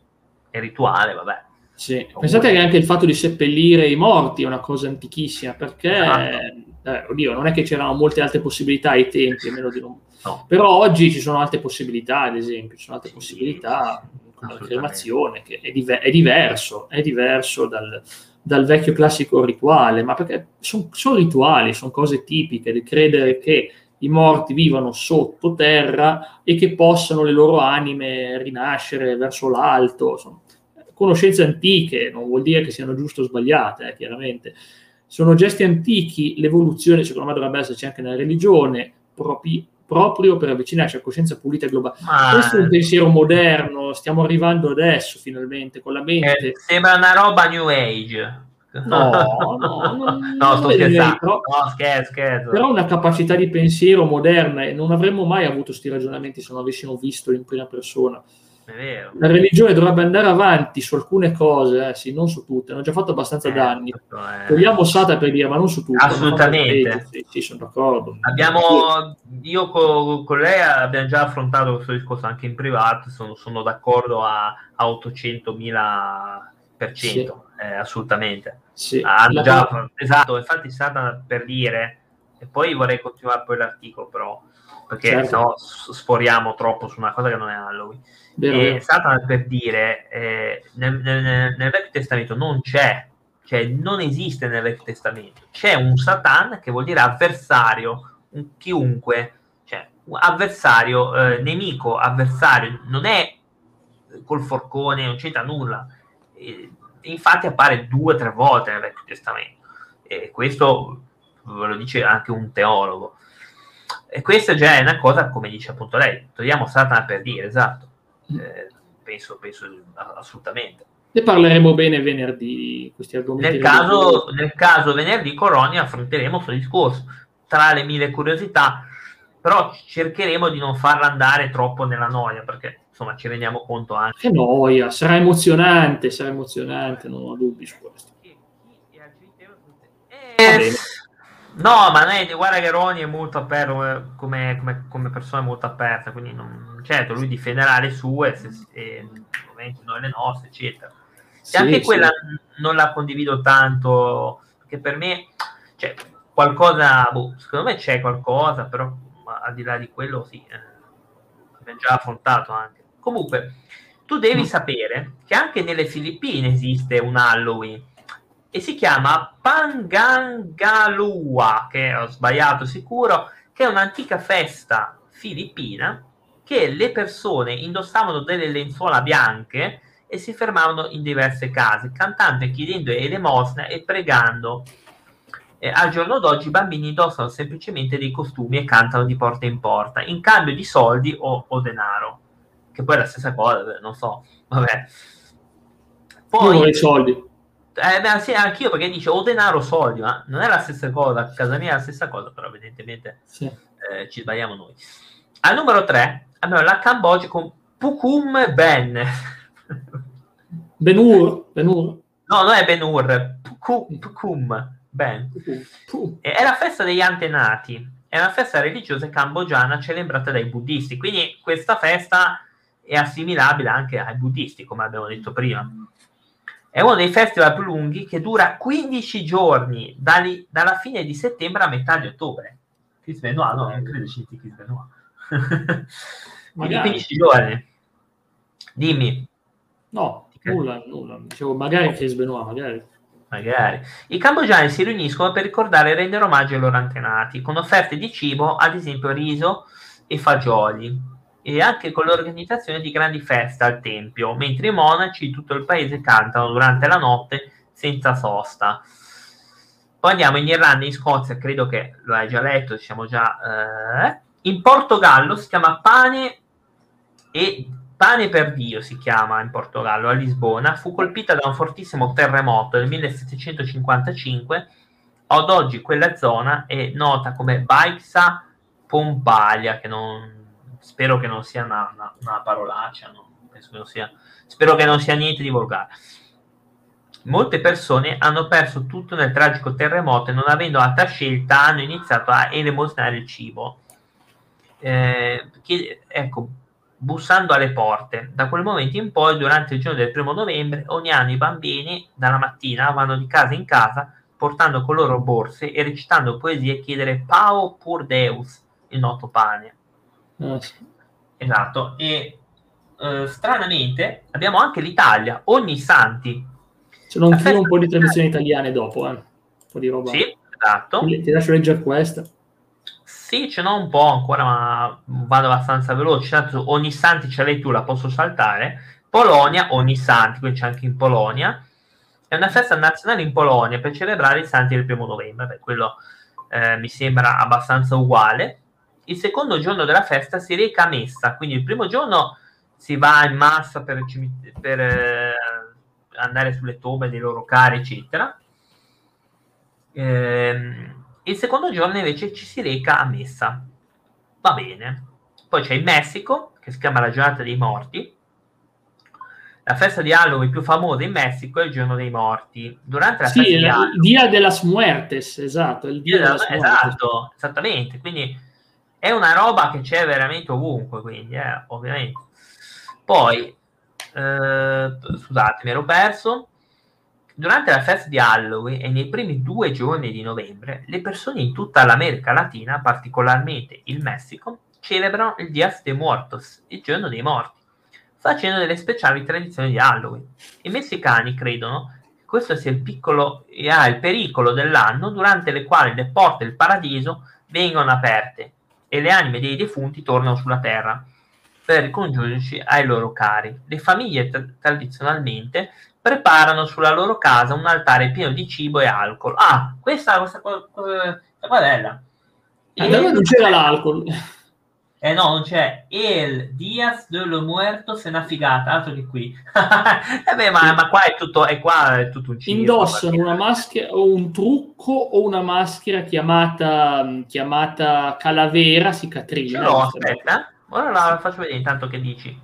è rituale, vabbè. Sì. Pensate che anche il fatto di seppellire i morti è una cosa antichissima, perché, esatto. eh, oddio, non è che c'erano molte altre possibilità ai tempi, almeno di non... No. Però oggi ci sono altre possibilità, ad esempio, ci sono altre sì. possibilità la cremazione, che è, diver- è, diverso, è diverso dal, dal, vecchio classico rituale, ma perché sono son rituali, sono cose tipiche di credere che i morti vivano sottoterra e che possano le loro anime rinascere verso l'alto. Sono conoscenze antiche, non vuol dire che siano giuste o sbagliate, eh, chiaramente. Sono gesti antichi, l'evoluzione secondo me dovrebbe esserci anche nella religione, propri, proprio per avvicinarci a coscienza pulita e globale. Ma... Questo è un pensiero moderno, stiamo arrivando adesso finalmente con la mente. Eh, sembra una roba New Age. No, no, non, no, sto scherzando. Però, no, scherzo, scherzo. Però una capacità di pensiero moderna e non avremmo mai avuto questi ragionamenti se non avessimo visto in prima persona. La religione dovrebbe andare avanti su alcune cose, eh, sì, non su tutte. Hanno già fatto abbastanza eh, danni. Eh. Togliamo Sata per dire, ma non su tutte. Assolutamente. Sì, sì, sono d'accordo. Abbiamo, io con, con, lei abbiamo già affrontato questo discorso anche in privato. Sono, sono d'accordo a, a 800.000 per cento, eh, assolutamente. Sì. Hanno già, esatto, infatti Sata per dire, e poi vorrei continuare poi l'articolo, però perché certo. sennò sforiamo troppo su una cosa che non è Halloween. Vero, Satana per dire, eh, nel, nel, nel, Vecchio Testamento non c'è, cioè non esiste nel Vecchio Testamento, c'è un Satan che vuol dire avversario, un chiunque, cioè un avversario, eh, nemico, avversario, non è col forcone, non c'entra nulla. Eh, infatti appare due o tre volte nel Vecchio Testamento. E questo ve lo dice anche un teologo. E questa già è una cosa, come dice appunto lei, togliamo Satana per dire, esatto, eh, penso, penso assolutamente. Ne parleremo bene venerdì questi argomenti. Nel caso, nel caso venerdì Colonia affronteremo questo discorso. Tra le mille curiosità, però cercheremo di non farla andare troppo nella noia, perché insomma ci rendiamo conto anche. Che noia, sarà emozionante, sarà emozionante, non ho dubbi su questo. Eh, no, ma lei, guarda che Roni è molto aperto come, come, come persona molto aperta, quindi non, certo lui difenderà le sue, se, e, ovviamente noi le nostre, eccetera. Sì, anche sì. quella non la condivido tanto, perché per me, cioè, qualcosa, boh, secondo me c'è qualcosa, però al di là di quello sì, eh, abbiamo già affrontato anche. Comunque, tu devi mm. sapere che anche nelle Filippine esiste un Halloween e si chiama Pangangalua, che ho sbagliato sicuro, che è un'antica festa filippina che le persone indossavano delle lenzuola bianche e si fermavano in diverse case, cantando e chiedendo elemosina e pregando. Eh, al giorno d'oggi i bambini indossano semplicemente dei costumi e cantano di porta in porta, in cambio di soldi o, o denaro. Che poi è la stessa cosa, non so, vabbè. Poi, i soldi. Eh, beh, sì, anch'io perché dice o denaro o soldi, ma non è la stessa cosa. A casa mia è la stessa cosa, però evidentemente sì. eh, ci sbagliamo noi. Al numero 3 abbiamo la Cambogia con Pukum Ben. Benur, Benur. No, non è Benur, Pukum, Ben. È la festa degli antenati, è una festa religiosa cambogiana celebrata dai buddisti, quindi questa festa è assimilabile anche ai buddisti, come abbiamo detto prima. È uno dei festival più lunghi che dura 15 giorni, dali, dalla fine di settembre a metà di ottobre. Chris Benoit, no, non credo ci Chris Benoit. Quindi 15 giorni. Dimmi. No, nulla, nulla. Dicevo, magari Chris Benoit, magari. Magari. I cambogiani si riuniscono per ricordare e rendere omaggio ai loro antenati, con offerte di cibo, ad esempio riso e fagioli e anche con l'organizzazione di grandi feste al tempio, mentre i monaci di tutto il paese cantano durante la notte senza sosta. Poi andiamo in Irlanda, in Scozia, credo che lo hai già letto, siamo già... Eh. In Portogallo si chiama pane e pane per Dio si chiama in Portogallo, a Lisbona, fu colpita da un fortissimo terremoto nel 1755. Ad oggi quella zona è nota come Baixa Pompalia, che non spero che non sia una, una, una parolaccia, no? Che sia, spero che non sia niente di volgare. Molte persone hanno perso tutto nel tragico terremoto e non avendo altra scelta hanno iniziato a elemosinare il cibo. Eh, che, ecco, bussando alle porte. Da quel momento in poi, durante il giorno del primo novembre, ogni anno i bambini dalla mattina vanno di casa in casa portando con loro borse e recitando poesie e chiedere Pao pur Deus, il noto pane. Eh, esatto, e eh, stranamente abbiamo anche l'Italia, ogni santi. Se non festa... un po' di traduzioni italiane dopo, eh. un po' di roba. Sì, esatto. Ti, ti lascio leggere questa. Sì, ce n'ho un po' ancora, ma vado abbastanza veloce. Tanto ogni santi ce l'hai tu, la posso saltare. Polonia, ogni santi, quindi c'è anche in Polonia. È una festa nazionale in Polonia per celebrare i santi del primo novembre. Beh, quello eh, mi sembra abbastanza uguale il secondo giorno della festa si reca a messa, quindi il primo giorno si va in massa per, per eh, andare sulle tombe dei loro cari, eccetera. Eh, il secondo giorno invece ci si reca a messa. Va bene. Poi c'è il Messico, che si chiama la giornata dei morti. La festa di Halloween più famosa in Messico è il giorno dei morti. Durante la sì, festa di Halloween, il Dia de las Muertes, esatto. Il dia dia esatto, esattamente. Quindi è una roba che c'è veramente ovunque, quindi, eh, ovviamente. Poi, eh, scusate, mi ero perso. Durante la festa di Halloween e nei primi due giorni di novembre, le persone in tutta l'America Latina, particolarmente il Messico, celebrano il Dias de Muertos, il giorno dei morti, facendo delle speciali tradizioni di Halloween. I messicani credono che questo sia il piccolo e ha il pericolo dell'anno durante le quali le porte del paradiso vengono aperte e le anime dei defunti tornano sulla terra per ricongiungersi ai loro cari. Le famiglie tra- tradizionalmente preparano sulla loro casa un altare pieno di cibo e alcol. Ah, questa, questa cosa, questa bella. E... non c'era l'alcol. Eh no, non c'è El Diaz de lo Muerto se n'ha figata, altro che qui. eh beh, ma, ma, qua è tutto, è qua è tutto un circo. Indossano una maschera o un trucco o una maschera chiamata, chiamata calavera cicatrina. No, aspetta, ora la faccio vedere intanto che dici.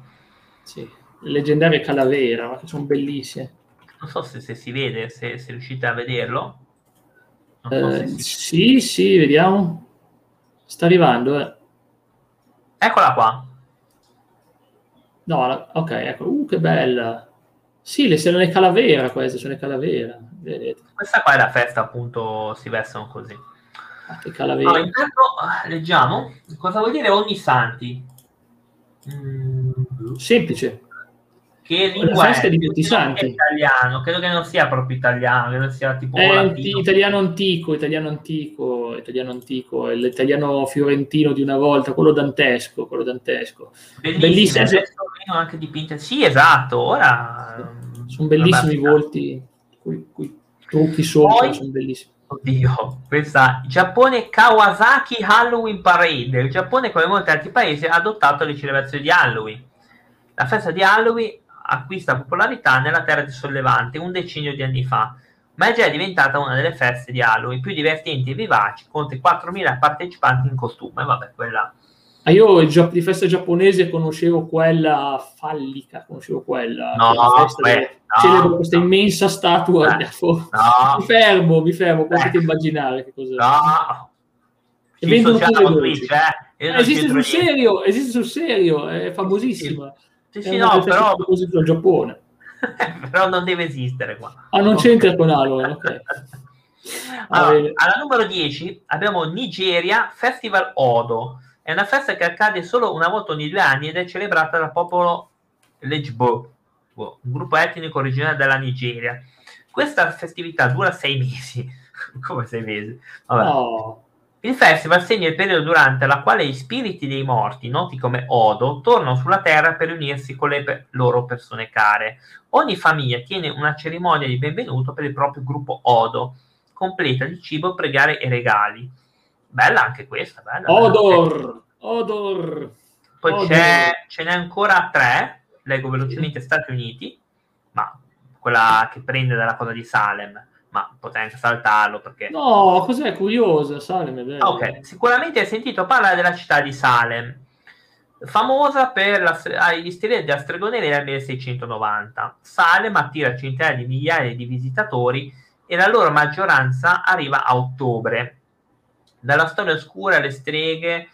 Sì, leggendaria calavera, ma che sono bellissime. Non so se, se si vede, se, se, riuscite a vederlo. Eh, si... Sì, sì, vediamo. Sta arrivando, eh. Eccola qua. No, ok, ecco. Uh, che bella. Sì, le, sono le calavera queste, sono le calavera. Vedete. Questa qua è la festa, appunto, si vestono così. Ah, che calavera. No, intanto leggiamo. Cosa vuol dire ogni santi? Mm. Semplice che lingua è? di tutti i santi. italiano, credo che non sia proprio italiano, credo sia tipo è italiano antico, italiano antico, italiano antico, l'italiano fiorentino di una volta, quello dantesco, quello dantesco. Bellissimo, bellissimo. anche dipinte. Sì, esatto, ora sono bellissimi i volti, quei trucchi sopra, sono bellissimi. Oddio, questa Giappone Kawasaki Halloween Parade. Il Giappone, come molti altri paesi, ha adottato le celebrazioni di Halloween. La festa di Halloween acquista popolarità nella Terra di Sollevante un decennio di anni fa, ma è già diventata una delle feste di Halloween più divertenti e vivaci, con 4.000 partecipanti in costume. Vabbè, quella... Ah, io di festa giapponese conoscevo quella fallica, conoscevo quella. No, quella beh, no, celebro questa no. immensa statua. Eh, no. Mi fermo, mi fermo, potete eh. immaginare che cos'è. No, e vendono Twitch, eh? esiste sul serio, esiste sul serio, è famosissima. Sì, sì. Sì, sì, no, però... Così il Giappone. però non deve esistere qua. Ah, non c'entra con Halloween, ok. Allora, alla numero 10 abbiamo Nigeria Festival Odo. È una festa che accade solo una volta ogni due anni ed è celebrata dal popolo Lejbo, un gruppo etnico originario della Nigeria. Questa festività dura sei mesi. Come sei mesi? Vabbè. Oh. Il festival segna il periodo durante la quale gli spiriti dei morti, noti come Odo, tornano sulla Terra per unirsi con le pe- loro persone care. Ogni famiglia tiene una cerimonia di benvenuto per il proprio gruppo Odo, completa di cibo, pregare e regali. Bella anche questa, bella. Odor! Bella. Odor! Poi Odor. C'è, ce n'è ancora tre, leggo velocemente Stati Uniti, ma quella che prende dalla cosa di Salem ma potrei anche saltarlo perché... No, cos'è curiosa Salem? È bello. Ok, sicuramente hai sentito parlare della città di Salem, famosa per la, gli stili della stregoneria del 1690. Salem attira centinaia di migliaia di visitatori e la loro maggioranza arriva a ottobre. Dalla storia oscura alle streghe,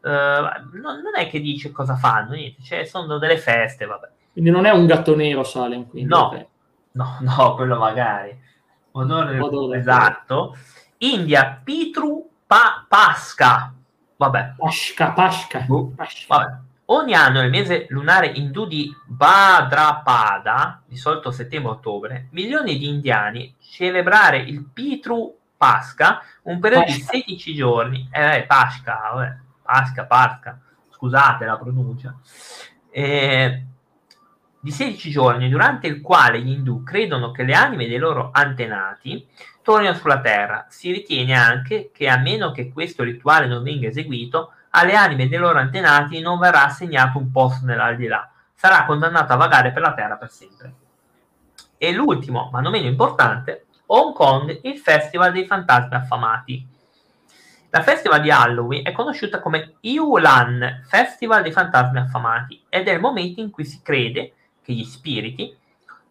uh, non, non, è che dice cosa fanno, niente, cioè sono delle feste, vabbè. Quindi non è un gatto nero Salem, quindi. No, okay. no, no, quello magari odore, odore esatto. India, Pitru pa- Pasca. Vabbè. Pasca, Pasca. Uh, vabbè. Ogni anno nel mese lunare indù di Bhadrapada, di solito settembre-ottobre, milioni di indiani celebrare il Pitru Pasca, un periodo Pasca. di 16 giorni. Eh, Pasca, vabbè. Pasca, Pasca. Scusate la pronuncia. Eh, di 16 giorni durante il quale gli indù credono che le anime dei loro antenati tornino sulla terra. Si ritiene anche che a meno che questo rituale non venga eseguito, alle anime dei loro antenati non verrà assegnato un posto nell'aldilà, sarà condannato a vagare per la terra per sempre. E l'ultimo, ma non meno importante, Hong Kong, il Festival dei Fantasmi Affamati. La festival di Halloween è conosciuta come Yulan Festival dei Fantasmi Affamati ed è il momento in cui si crede che gli spiriti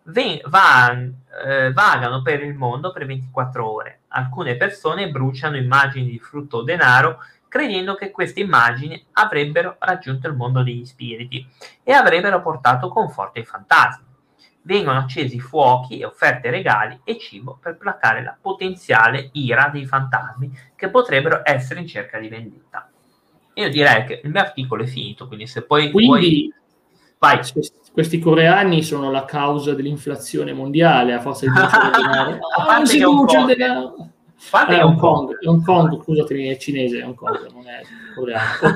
ven- van- eh, vagano per il mondo per 24 ore. Alcune persone bruciano immagini di frutto o denaro credendo che queste immagini avrebbero raggiunto il mondo degli spiriti e avrebbero portato conforto ai fantasmi. Vengono accesi fuochi e offerte regali e cibo per placare la potenziale ira dei fantasmi che potrebbero essere in cerca di vendetta. Io direi che il mio articolo è finito, quindi se poi quindi, vuoi... Vai. Questi coreani sono la causa dell'inflazione mondiale a forza di denaro. ah, non si brucia il denaro. È Hong Kong, Hong Kong, scusatemi, è cinese, è Hong Kong, non è coreano.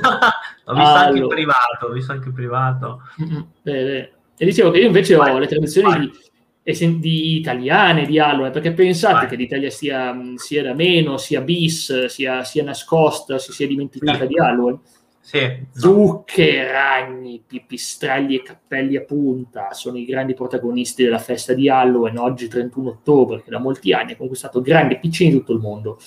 L'ho visto allora. anche in privato, ho visto anche in privato. Beh, E dicevo che io invece vai, ho le tradizioni di, di, italiane di Halloween, perché pensate vai. che l'Italia sia, sia, da meno, sia bis, sia, sia nascosta, si sia dimenticata di Halloween. Sì, Zucche, ragni, pipistrelli e cappelli a punta sono i grandi protagonisti della festa di Halloween oggi 31 ottobre, che da molti anni ha conquistato grandi piccini in tutto il mondo.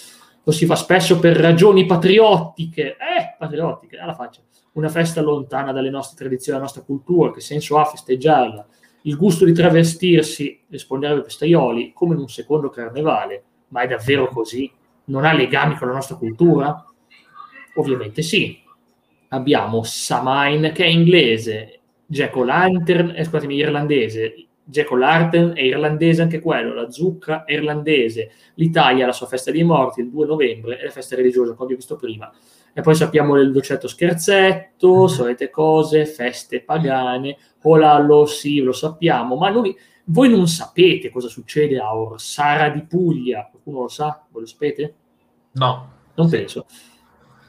Lo si fa spesso per ragioni patriottiche, eh, patriottiche, alla faccia. Una festa lontana dalle nostre tradizioni, dalla nostra cultura, che senso ha festeggiarla? Il gusto di travestirsi, rispondeva ai festaioli, come in un secondo carnevale. Ma è davvero così? Non ha legami con la nostra cultura? Ovviamente sì, abbiamo Samhain che è inglese, Jack O'Lantern, eh, scusatemi, irlandese, Jack O'Lantern è irlandese anche quello, la zucca è irlandese, l'Italia ha la sua festa dei morti il 2 novembre, è la festa religiosa, come ho visto prima. E poi sappiamo del docetto scherzetto, mm-hmm. solite cose, feste pagane, Olalo, sì, lo sappiamo, ma noi, voi non sapete cosa succede a Orsara di Puglia, qualcuno lo sa? Voi lo sapete? No. Non penso.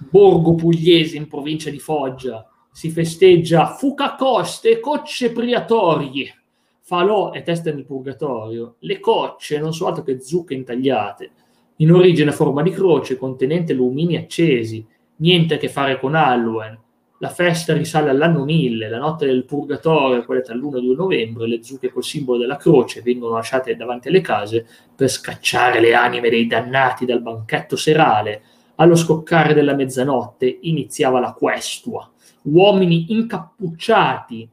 Borgo Pugliese in provincia di Foggia. Si festeggia Fucacoste, cocce priatorie, falò e testa nel purgatorio. Le cocce non sono altro che zucche intagliate, in origine a forma di croce contenente lumini accesi, niente a che fare con Halloween. La festa risale all'anno 1000, la notte del purgatorio, quella tra l'1 e il 2 novembre, le zucche col simbolo della croce vengono lasciate davanti alle case per scacciare le anime dei dannati dal banchetto serale allo scoccare della mezzanotte iniziava la questua. Uomini incappucciati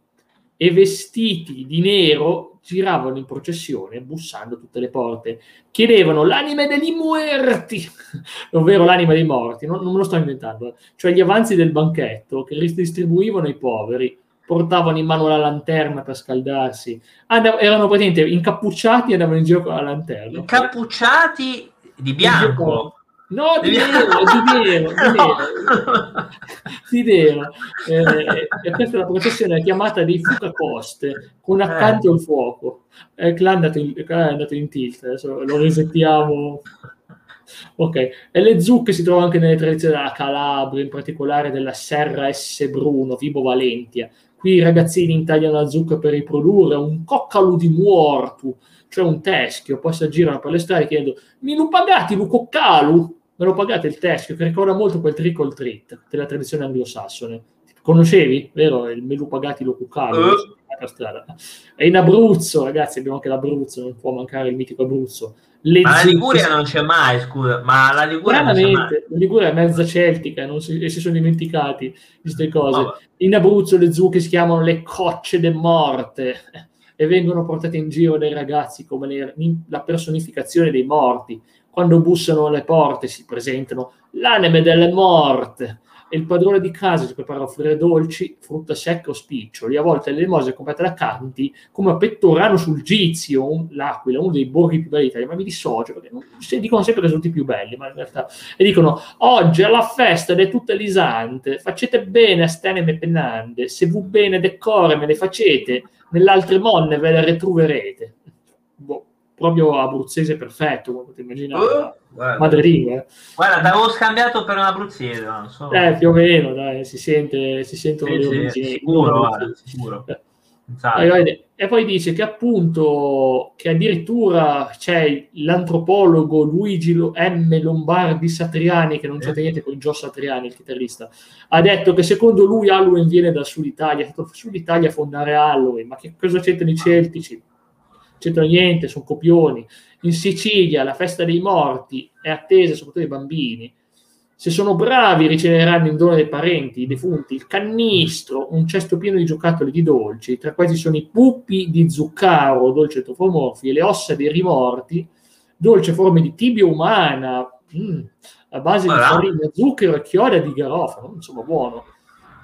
e vestiti di nero giravano in processione bussando tutte le porte. Chiedevano l'anima degli muerti, ovvero l'anima dei morti, non, non me lo sto inventando, cioè gli avanzi del banchetto che distribuivano ai poveri portavano in mano la lanterna per scaldarsi, Andav- erano praticamente incappucciati e andavano in giro con la lanterna. Incappucciati di bianco. No, di nero, di nero, di nero. di nero. Eh, e questa è la processione chiamata dei Fucacoste, con accanto eh. il fuoco. Eh, è andato in, è andato in tilt, adesso lo resettiamo. Ok, e le zucche si trovano anche nelle tradizioni della Calabria, in particolare della Serra S. Bruno, Vibo Valentia. Qui i ragazzini intagliano la zucca per riprodurre un coccalo di morto, cioè un teschio, poi si aggirano per le strade chiedendo mi lo pagati lo coccalu? Me lo pagate il teschio, che ricorda molto quel trick or treat della tradizione anglosassone. Conoscevi, vero? Il melu pagati lo cuccalo. Uh. E in Abruzzo, ragazzi, abbiamo anche l'Abruzzo, non può mancare il mitico Abruzzo. Le ma la Liguria non c'è mai, scusa, ma la Liguria non mai. La Liguria è mezza celtica si, e si sono dimenticati di queste cose. Oh. In Abruzzo le zucche si chiamano le cocce de morte e vengono portate in giro dai ragazzi come le, la personificazione dei morti quando bussano alle porte si presentano l'anime delle morte il padrone di casa si prepara a offrire dolci, frutta secca o spiccioli, a volte le mose comprate da canti come a Pettorano sul Gizio, un, l'Aquila, uno dei borghi più belli d'Italia, ma mi dissocio perché non, dicono sempre che sono i più belli, ma in realtà e dicono oggi è la festa ed è tutta lisante, facete bene a steneme pennande, se vu bene decore me le facete, nell'altre monne ve le retroverete. Proprio abruzzese perfetto, come potete immaginare. Uh, guarda, madrelingua. Eh. Guarda, l'avevo scambiato per un abruzzese. Non so. Eh, più o meno, dai, si, sente, si sentono sì, le origini. Sicuro, guarda, sicuro. Eh. E poi dice che appunto che addirittura c'è l'antropologo Luigi M. Lombardi Satriani, che non c'è niente con Gio Satriani, il chitarrista, ha detto che secondo lui Halloween viene dal sud Italia, sud Italia fondare Halloween, ma che cosa c'entrano i celtici? C'entra niente, sono copioni. In Sicilia la festa dei morti è attesa soprattutto dai bambini. Se sono bravi riceveranno in dono dei parenti, i defunti, il cannistro, un cesto pieno di giocattoli di dolci, tra questi sono i pupi di zuccharo, dolce trofomorfi, e le ossa dei rimorti, dolce forme di tibia umana, mm, a base di farina, zucchero e chioda di garofano, insomma buono.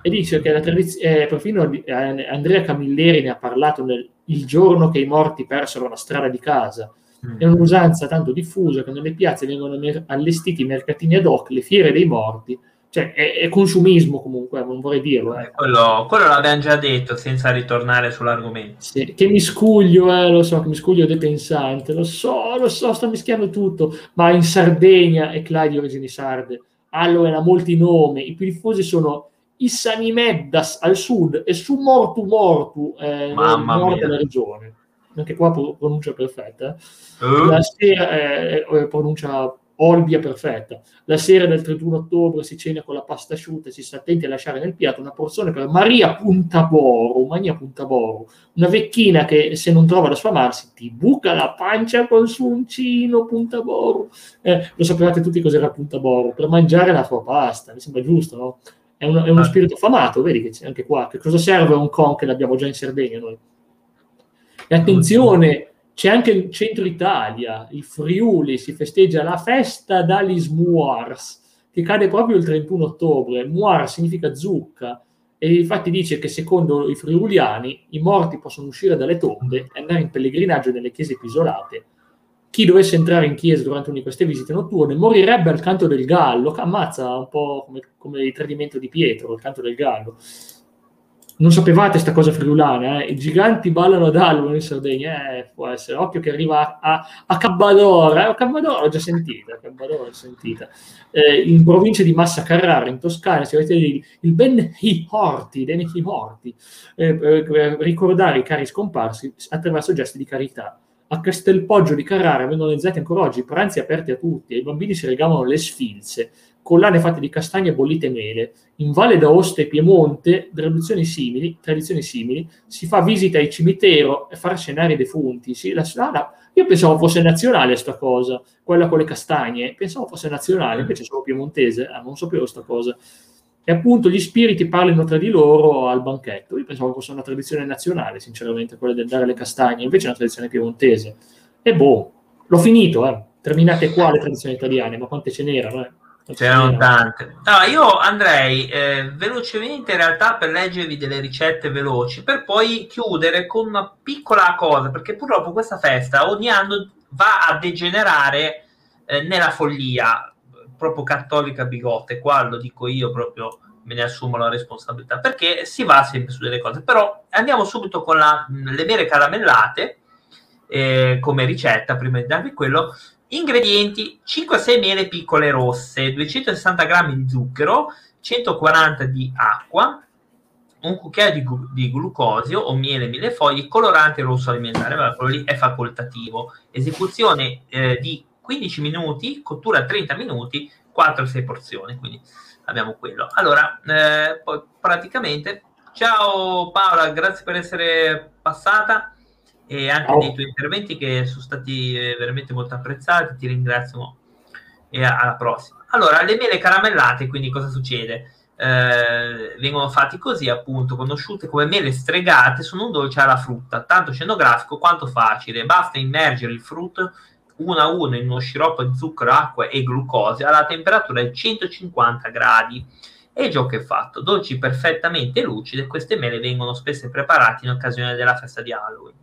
E dice che la tradizione, eh, perfino Andrea Camilleri ne ha parlato nel il giorno che i morti persero la strada di casa. Mm. È un'usanza tanto diffusa che nelle piazze vengono mer- allestiti i mercatini ad hoc, le fiere dei morti. Cioè, è, è consumismo comunque, non vorrei dirlo. Eh. Quello, quello, l'abbiamo già detto, senza ritornare sull'argomento. Sì, che miscuglio, eh, lo so, che miscuglio depensante, lo so, lo so, sto mischiando tutto, ma in Sardegna è Clay di origini sarde. Halloween ha molti nomi, i più diffusi sono i Sanimeddas al sud e su Mortu Mortu eh, nel nord della regione. Anche qua pronuncia perfetta. Uh. La sera, eh, eh, pronuncia Olbia perfetta. La sera del 31 ottobre si cena con la pasta asciutta e si sta attenti a lasciare nel piatto una porzione per Maria Puntaboro, Maria Puntaboro, una vecchina che se non trova da sfamarsi ti buca la pancia con su uncino Puntaboro. Eh, lo sapevate tutti cos'era Puntaboro, per mangiare la sua pasta, mi sembra giusto, no? È, un, è uno spirito affamato, vedi che c'è anche qua. Che cosa serve un con che l'abbiamo già in Sardegna noi? E attenzione, c'è anche il centro Italia, il Friuli, si festeggia la festa d'Alis Muars, che cade proprio il 31 ottobre. Muar significa zucca, e infatti dice che secondo i friuliani i morti possono uscire dalle tombe e andare in pellegrinaggio nelle chiese più isolate. Chi dovesse entrare in chiesa durante una di queste visite notturne morirebbe al canto del gallo, che ammazza un po' come, come il tradimento di Pietro, il canto del gallo non sapevate questa cosa friulana, eh? i giganti ballano ad Albo in Sardegna, eh, può essere, occhio che arriva a, a Cabbadora, eh? Cabbadora l'ho già sentita, Cabbadora l'ho sentita. Eh, in provincia di Massa Carrara, in Toscana, si vede il, il Ben Horti, Ben Horti, eh, per ricordare i cari scomparsi attraverso gesti di carità. A Castelpoggio di Carrara vengono organizzati ancora oggi pranzi aperti a tutti, ai bambini si regalano le sfilze, collane fatte di castagne bollite e mele. In Valle d'Aosta e Piemonte, tradizioni simili, tradizioni simili, si fa visita ai cimitero e far scenare i defunti. Sì, la, la, io pensavo fosse nazionale questa cosa, quella con le castagne, pensavo fosse nazionale, invece solo piemontese, ah, non sapevo questa cosa. E appunto gli spiriti parlano tra di loro al banchetto. Io pensavo fosse una tradizione nazionale, sinceramente, quella del dare le castagne, invece è una tradizione piemontese. E boh, l'ho finito, eh. Terminate qua le tradizioni italiane, ma quante ce n'erano, eh. C'erano tante. Allora, io andrei eh, velocemente in realtà per leggervi delle ricette veloci, per poi chiudere con una piccola cosa, perché purtroppo questa festa ogni anno va a degenerare eh, nella follia, proprio cattolica bigotte, qua lo dico io proprio, me ne assumo la responsabilità, perché si va sempre su delle cose. Però andiamo subito con la, le vere caramellate, eh, come ricetta, prima di darvi quello, Ingredienti: 5-6 mele piccole rosse, 260 g di zucchero, 140 di acqua, un cucchiaio di, gu- di, glucosio o miele mille foglie, colorante rosso alimentare, ma quello lì è facoltativo. Esecuzione eh, di 15 minuti, cottura 30 minuti, 4-6 porzioni, quindi abbiamo quello. Allora, eh, poi praticamente, ciao Paola, grazie per essere passata e anche dei tuoi interventi che sono stati eh, veramente molto apprezzati. Ti ringrazio e alla prossima. Allora, le mele caramellate, quindi cosa succede? Eh, vengono fatti così, appunto, conosciute come mele stregate, sono un dolce alla frutta, tanto scenografico quanto facile. Basta immergere il frutto uno a uno in uno sciroppo di zucchero, acqua e glucosio alla temperatura di 150 gradi. E il gioco è fatto. Dolci perfettamente lucide, queste mele vengono spesso preparate in occasione della festa di Halloween.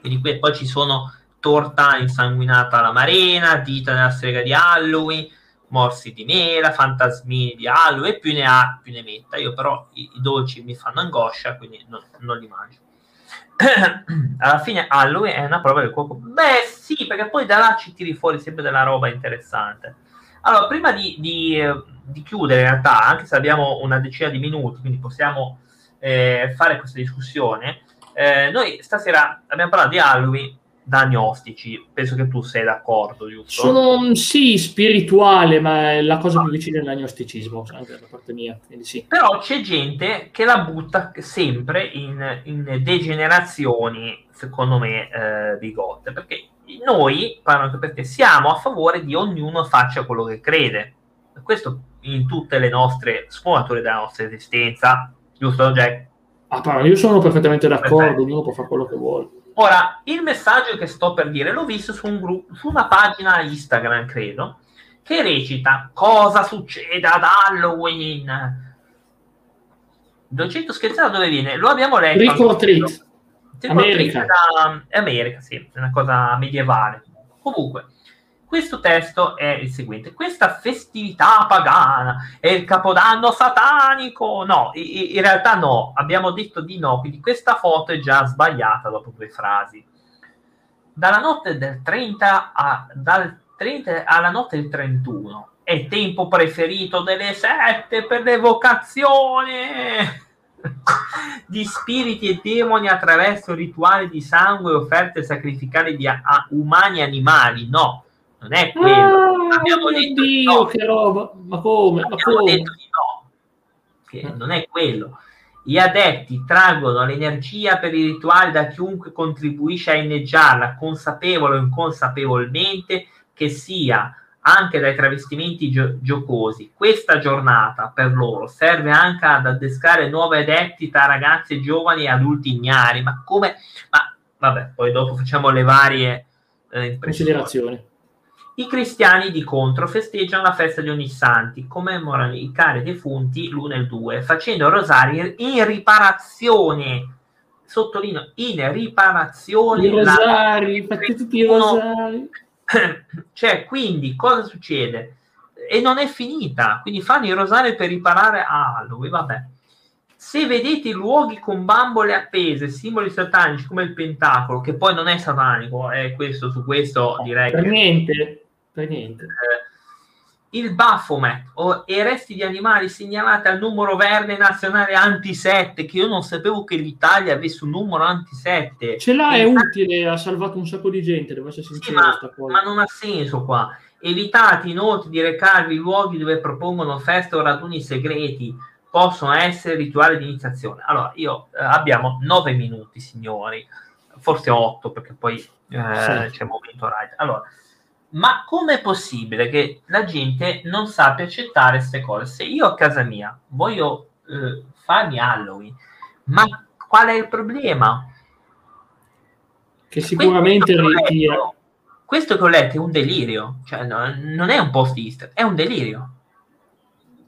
Quindi qui, poi ci sono torta insanguinata alla marena, dita della strega di Halloween, morsi di mela, fantasmini di Halloween, più ne ha più ne metta. Io però i, i dolci mi fanno angoscia, quindi non, non li mangio. alla fine Halloween è una prova del cuoco. Beh, sì, perché poi da là ci tiri fuori sempre della roba interessante. Allora, prima di, di, di chiudere, in realtà, anche se abbiamo una decina di minuti, quindi possiamo eh, fare questa discussione, eh, noi stasera abbiamo parlato di Halloween agnostici, penso che tu sei d'accordo, giusto? Sono sì, spirituale, ma è la cosa più vicina all'agnosticismo, anche da parte mia. Sì. Però c'è gente che la butta sempre in, in degenerazioni, secondo me, eh, bigotte, perché noi, parlo anche perché, siamo a favore di ognuno faccia quello che crede. Questo in tutte le nostre sfumature della nostra esistenza, giusto Jack? Ah, però io sono perfettamente d'accordo, ognuno può fare quello che vuole. Ora, il messaggio che sto per dire l'ho visto su, un gruppo, su una pagina Instagram, credo, che recita Cosa succede ad Halloween? Dolcetto scherzato dove viene? Lo abbiamo letto. Trick or treat. America. Da, America, sì, è una cosa medievale. Comunque, questo testo è il seguente: questa festività pagana è il capodanno satanico. No, in realtà no, abbiamo detto di no, quindi questa foto è già sbagliata dopo due frasi. Dalla notte del 30, a, dal 30 alla notte del 31 è tempo preferito delle sette per l'evocazione di spiriti e demoni attraverso rituali di sangue offerte sacrificali di a- umani e animali. No, non è quello. Ah, Abbiamo detto Dio, no. che roba, ma come? Ma Abbiamo come? detto di no, che non è quello. Gli adepti traggono l'energia per i rituali da chiunque contribuisce a inneggiarla, consapevole o inconsapevolmente, che sia anche dai travestimenti gio- giocosi. Questa giornata per loro serve anche ad addescare nuovi adepti tra ragazzi giovani e adulti ignari. Ma come? Ma vabbè, poi dopo facciamo le varie eh, considerazioni. I cristiani di contro festeggiano la festa di Ognissanti, commemorano i cari defunti l'1 e il 2, facendo rosari in riparazione, sottolineo, in riparazione. I rosari, fate tutti i rosari. cioè, quindi, cosa succede? E non è finita, quindi fanno i rosari per riparare a Halloween, vabbè. Se vedete luoghi con bambole appese, simboli satanici come il pentacolo, che poi non è satanico, è questo, su questo direi per che... niente per niente. Eh, il Baphomet o i resti di animali segnalati al numero verde nazionale anti-7, che io non sapevo che l'Italia avesse un numero anti-7. Ce l'ha, è utile, ha salvato un sacco di gente, devo essere sincero. Sì, ma, ma non ha senso qua. Evitate inoltre di recarvi luoghi dove propongono feste o raduni segreti, possono essere rituali di iniziazione. Allora, io eh, abbiamo nove minuti, signori, forse otto, perché poi eh, sì. c'è il momento right. Allora, ma com'è possibile che la gente non sappia accettare queste cose? Se io a casa mia voglio eh, farmi Halloween, ma qual è il problema? Che sicuramente questo che, letto, questo che ho letto è un delirio, cioè no, non è un post Easter, è un delirio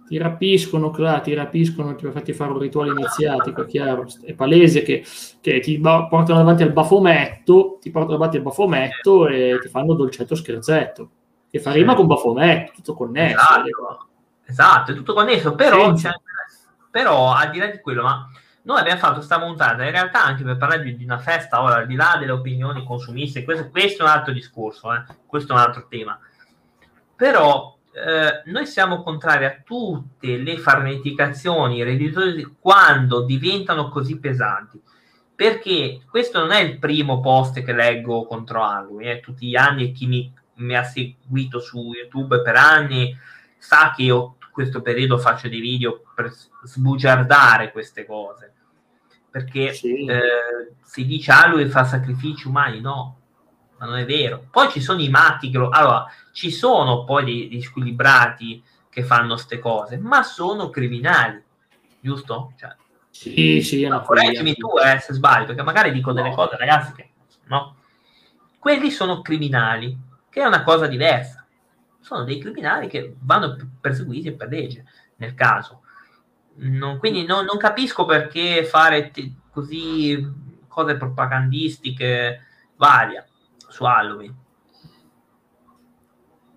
ti rapiscono, clar, ti rapiscono per farti fare un rituale iniziatico, è chiaro, è palese che, che, ti portano davanti al bafometto, ti portano davanti al bafometto e ti fanno dolcetto scherzetto, che fa rima con bafometto, tutto connesso. Esatto, esatto è tutto connesso, però, cioè, però al di là di quello, ma noi abbiamo fatto questa montata in realtà anche per parlare di, di, una festa, ora al di là delle opinioni consumiste, questo, questo è un altro discorso, eh, questo è un altro tema. Però eh, noi siamo contrari a tutte le farneticazioni religiose quando diventano così pesanti. Perché questo non è il primo post che leggo contro Halloween, eh, tutti gli anni e chi mi, mi, ha seguito su YouTube per anni sa che io in questo periodo faccio dei video per sbugiardare queste cose. Perché sì. eh, si dice Halloween fa sacrifici umani, no, ma non è vero. Poi ci sono i matti, che lo... allora, ci sono poi dei, dei squilibrati che fanno queste cose, ma sono criminali, giusto? Cioè, sì, sì, no, correggimi tu eh, se sbaglio, perché magari dico no. delle cose, ragazzi, che no. Quelli sono criminali, che è una cosa diversa. Sono dei criminali che vanno perseguiti per legge, nel caso. Non, quindi non, non, capisco perché fare t- così cose propagandistiche varia su Halloween.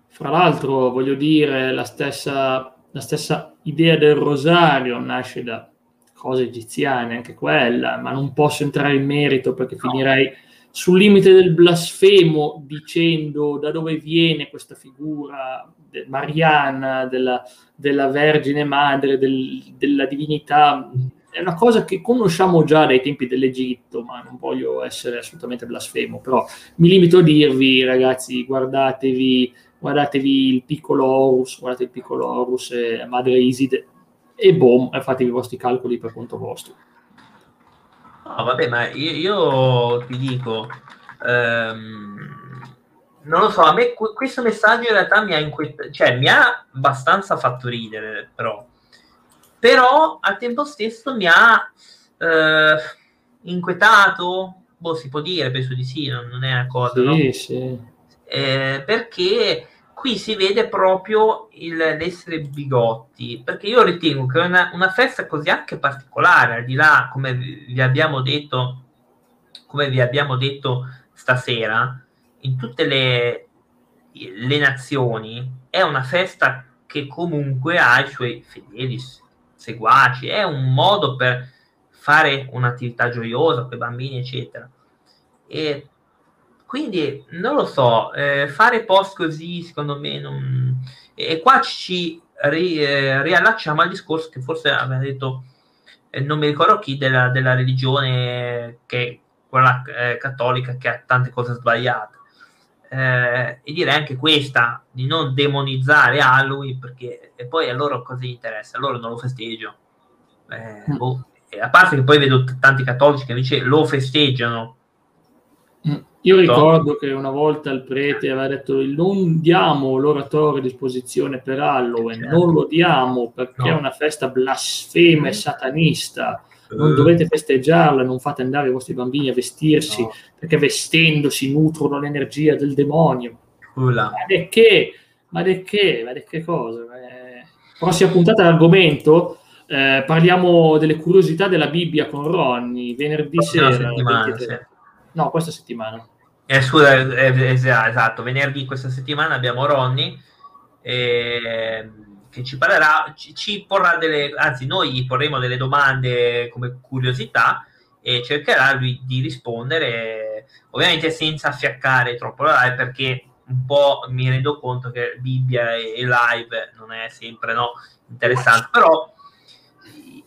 Fra l'altro, voglio dire, la stessa, la stessa idea del rosario nasce da cose egiziane, anche quella, ma non posso entrare in merito perché no. finirei sul limite del blasfemo dicendo da dove viene questa figura mariana della, della Vergine Madre, del, della divinità è una cosa che conosciamo già dai tempi dell'Egitto, ma non voglio essere assolutamente blasfemo, però mi limito a dirvi, ragazzi, guardatevi, guardatevi il piccolo Horus, guardate il piccolo Horus e Madre Iside, e boom, fatevi i vostri calcoli per conto vostro. No, vabbè, ma io, io ti dico, ehm, non lo so, a me questo messaggio in realtà mi ha, inquiet- cioè, mi ha abbastanza fatto ridere, però però al tempo stesso mi ha eh, inquietato, boh, si può dire, penso di sì, non, non è una cosa, sì, no? sì. Eh, perché qui si vede proprio il, l'essere bigotti, perché io ritengo che una, una festa così anche particolare, al di là, come vi abbiamo detto, come vi abbiamo detto stasera, in tutte le, le nazioni, è una festa che comunque ha i suoi fedeli, seguaci, è un modo per fare un'attività gioiosa per i bambini, eccetera. E quindi non lo so, eh, fare post così secondo me non... E qua ci ri, eh, riallacciamo al discorso che forse aveva detto, eh, non mi ricordo chi, della, della religione che quella eh, cattolica che ha tante cose sbagliate. Eh, e direi anche questa di non demonizzare Halloween perché e poi a loro cosa gli interessa? A loro non lo festeggio. Eh, mm. boh. A parte che poi vedo t- tanti cattolici che invece lo festeggiano. Mm. Io ricordo che una volta il prete aveva detto non diamo l'oratorio a disposizione per Halloween, certo. non lo diamo perché no. è una festa blasfema e satanista non dovete festeggiarla, non fate andare i vostri bambini a vestirsi, no. perché vestendosi nutrono l'energia del demonio. Ula. Ma di che? Ma di che? Ma di che cosa? Eh, prossima puntata d'argomento, eh, parliamo delle curiosità della Bibbia con Ronny, venerdì Prossima sera. Sì. No, questa settimana. Eh, scusa, eh, eh, esatto, venerdì questa settimana abbiamo Ronny. E che ci parlerà, ci, ci, porrà delle, anzi noi gli porremo delle domande come curiosità e cercherà lui di rispondere, ovviamente senza affiaccare troppo la live perché un po' mi rendo conto che Bibbia e, e live non è sempre no, interessante, però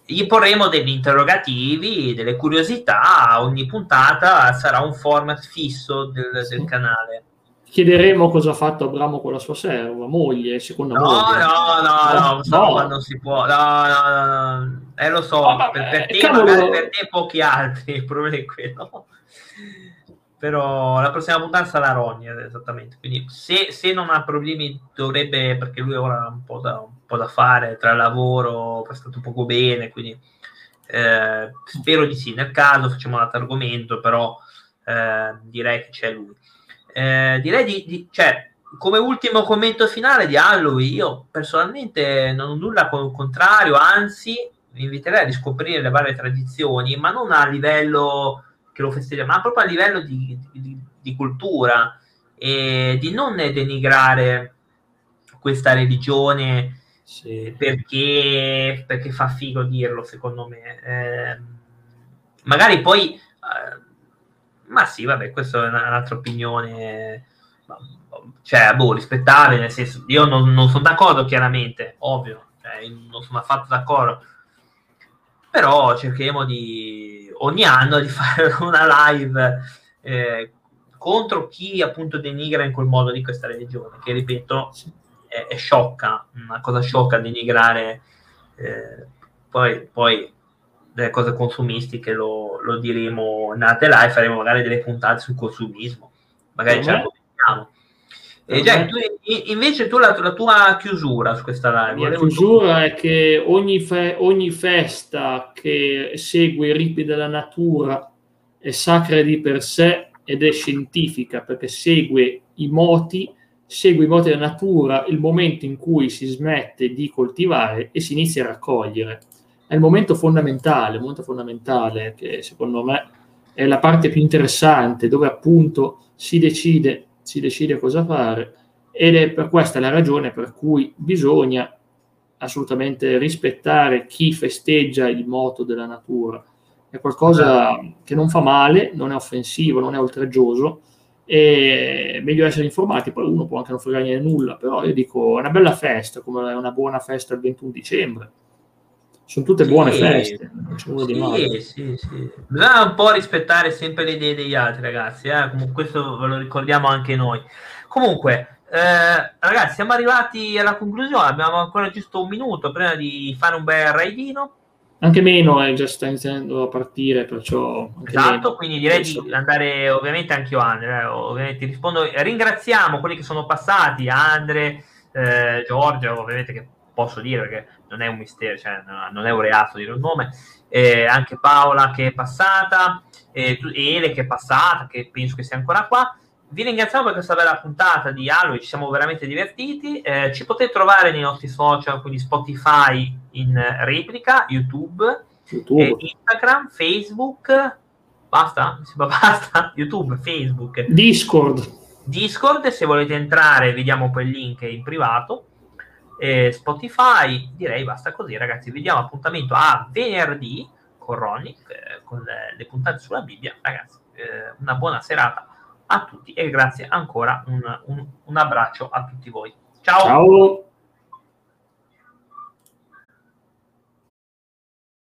gli porremo degli interrogativi, delle curiosità, ogni puntata sarà un format fisso del, del canale chiederemo cosa ha fatto Abramo con la sua serva, moglie, secondo no, moglie. No, no, no, no, no, non si può. No, no, no, Eh, lo so, oh, per, per, te, magari per te pochi altri, il problema è quello. Però la prossima puntata sarà Ronnie, esattamente. Quindi se, se, non ha problemi dovrebbe, perché lui ora ha un po' da, un po da fare tra lavoro, è stato poco bene, quindi eh, spero di sì. Nel caso facciamo un altro argomento, però eh, direi che c'è lui. Eh, direi di, di, cioè, come ultimo commento finale di Halloween, io personalmente non ho nulla con il contrario, anzi, vi inviterei a riscoprire le varie tradizioni, ma non a livello che lo festeggia, ma proprio a livello di, di, di cultura e di non denigrare questa religione sì. perché, perché, fa figo dirlo, secondo me. Eh, magari poi eh, ma sì, vabbè, questa è un'altra opinione. Cioè, boh, rispettabile, nel senso, io non, non sono d'accordo, chiaramente, ovvio, cioè, non sono affatto d'accordo. Però cercheremo di ogni anno di fare una live eh, contro chi appunto denigra in quel modo di questa religione, che ripeto è, è sciocca, una cosa sciocca denigrare. Eh, poi, poi delle cose consumistiche lo, lo diremo in altre live, faremo magari delle puntate sul consumismo, magari ci argomentiamo. E Jack, tu, invece tu la, la, tua chiusura su questa live. La chiusura tu... è che ogni, fe- ogni festa che segue i ritmi della natura è sacra di per sé ed è scientifica perché segue i moti, segue i moti della natura, il momento in cui si smette di coltivare e si inizia a raccogliere è il momento fondamentale, il momento fondamentale che secondo me è la parte più interessante, dove appunto si decide, si decide cosa fare ed è per questa la ragione per cui bisogna assolutamente rispettare chi festeggia il moto della natura. È qualcosa che non fa male, non è offensivo, non è oltraggioso, e meglio essere informati, poi uno può anche non fregare nulla, però io dico è una bella festa, come è una buona festa il 21 dicembre sono tutte buone sì, feste, sì. Sì, sì. Bisogna un po' rispettare sempre le idee degli altri, ragazzi. Eh? questo ve lo ricordiamo anche noi. Comunque, eh, ragazzi, siamo arrivati alla conclusione. Abbiamo ancora giusto un minuto prima di fare un bel raidino. Anche meno è già sta iniziando a partire, perciò. Esatto, meno. quindi direi Adesso. di andare, ovviamente anche io, Andre. Eh, ovviamente rispondo. Ringraziamo quelli che sono passati, Andre, eh, Giorgio, ovviamente che posso dire perché non è un mistero, cioè non è un reato dire un nome, eh, anche Paola che è passata, eh, Ele che è passata, che penso che sia ancora qua. Vi ringraziamo per questa bella puntata di Halloween, ci siamo veramente divertiti. Eh, ci potete trovare nei nostri social, quindi Spotify in replica, YouTube, YouTube. Instagram, Facebook, basta? basta? YouTube, Facebook, Discord. Discord, se volete entrare, vediamo quel link in privato eh, Spotify, direi basta così ragazzi, vi diamo appuntamento a venerdì con Ronnie, eh, con le, le, puntate sulla Bibbia, ragazzi, eh, una buona serata a tutti e grazie ancora, un, un, un abbraccio a tutti voi. Ciao! Ciao.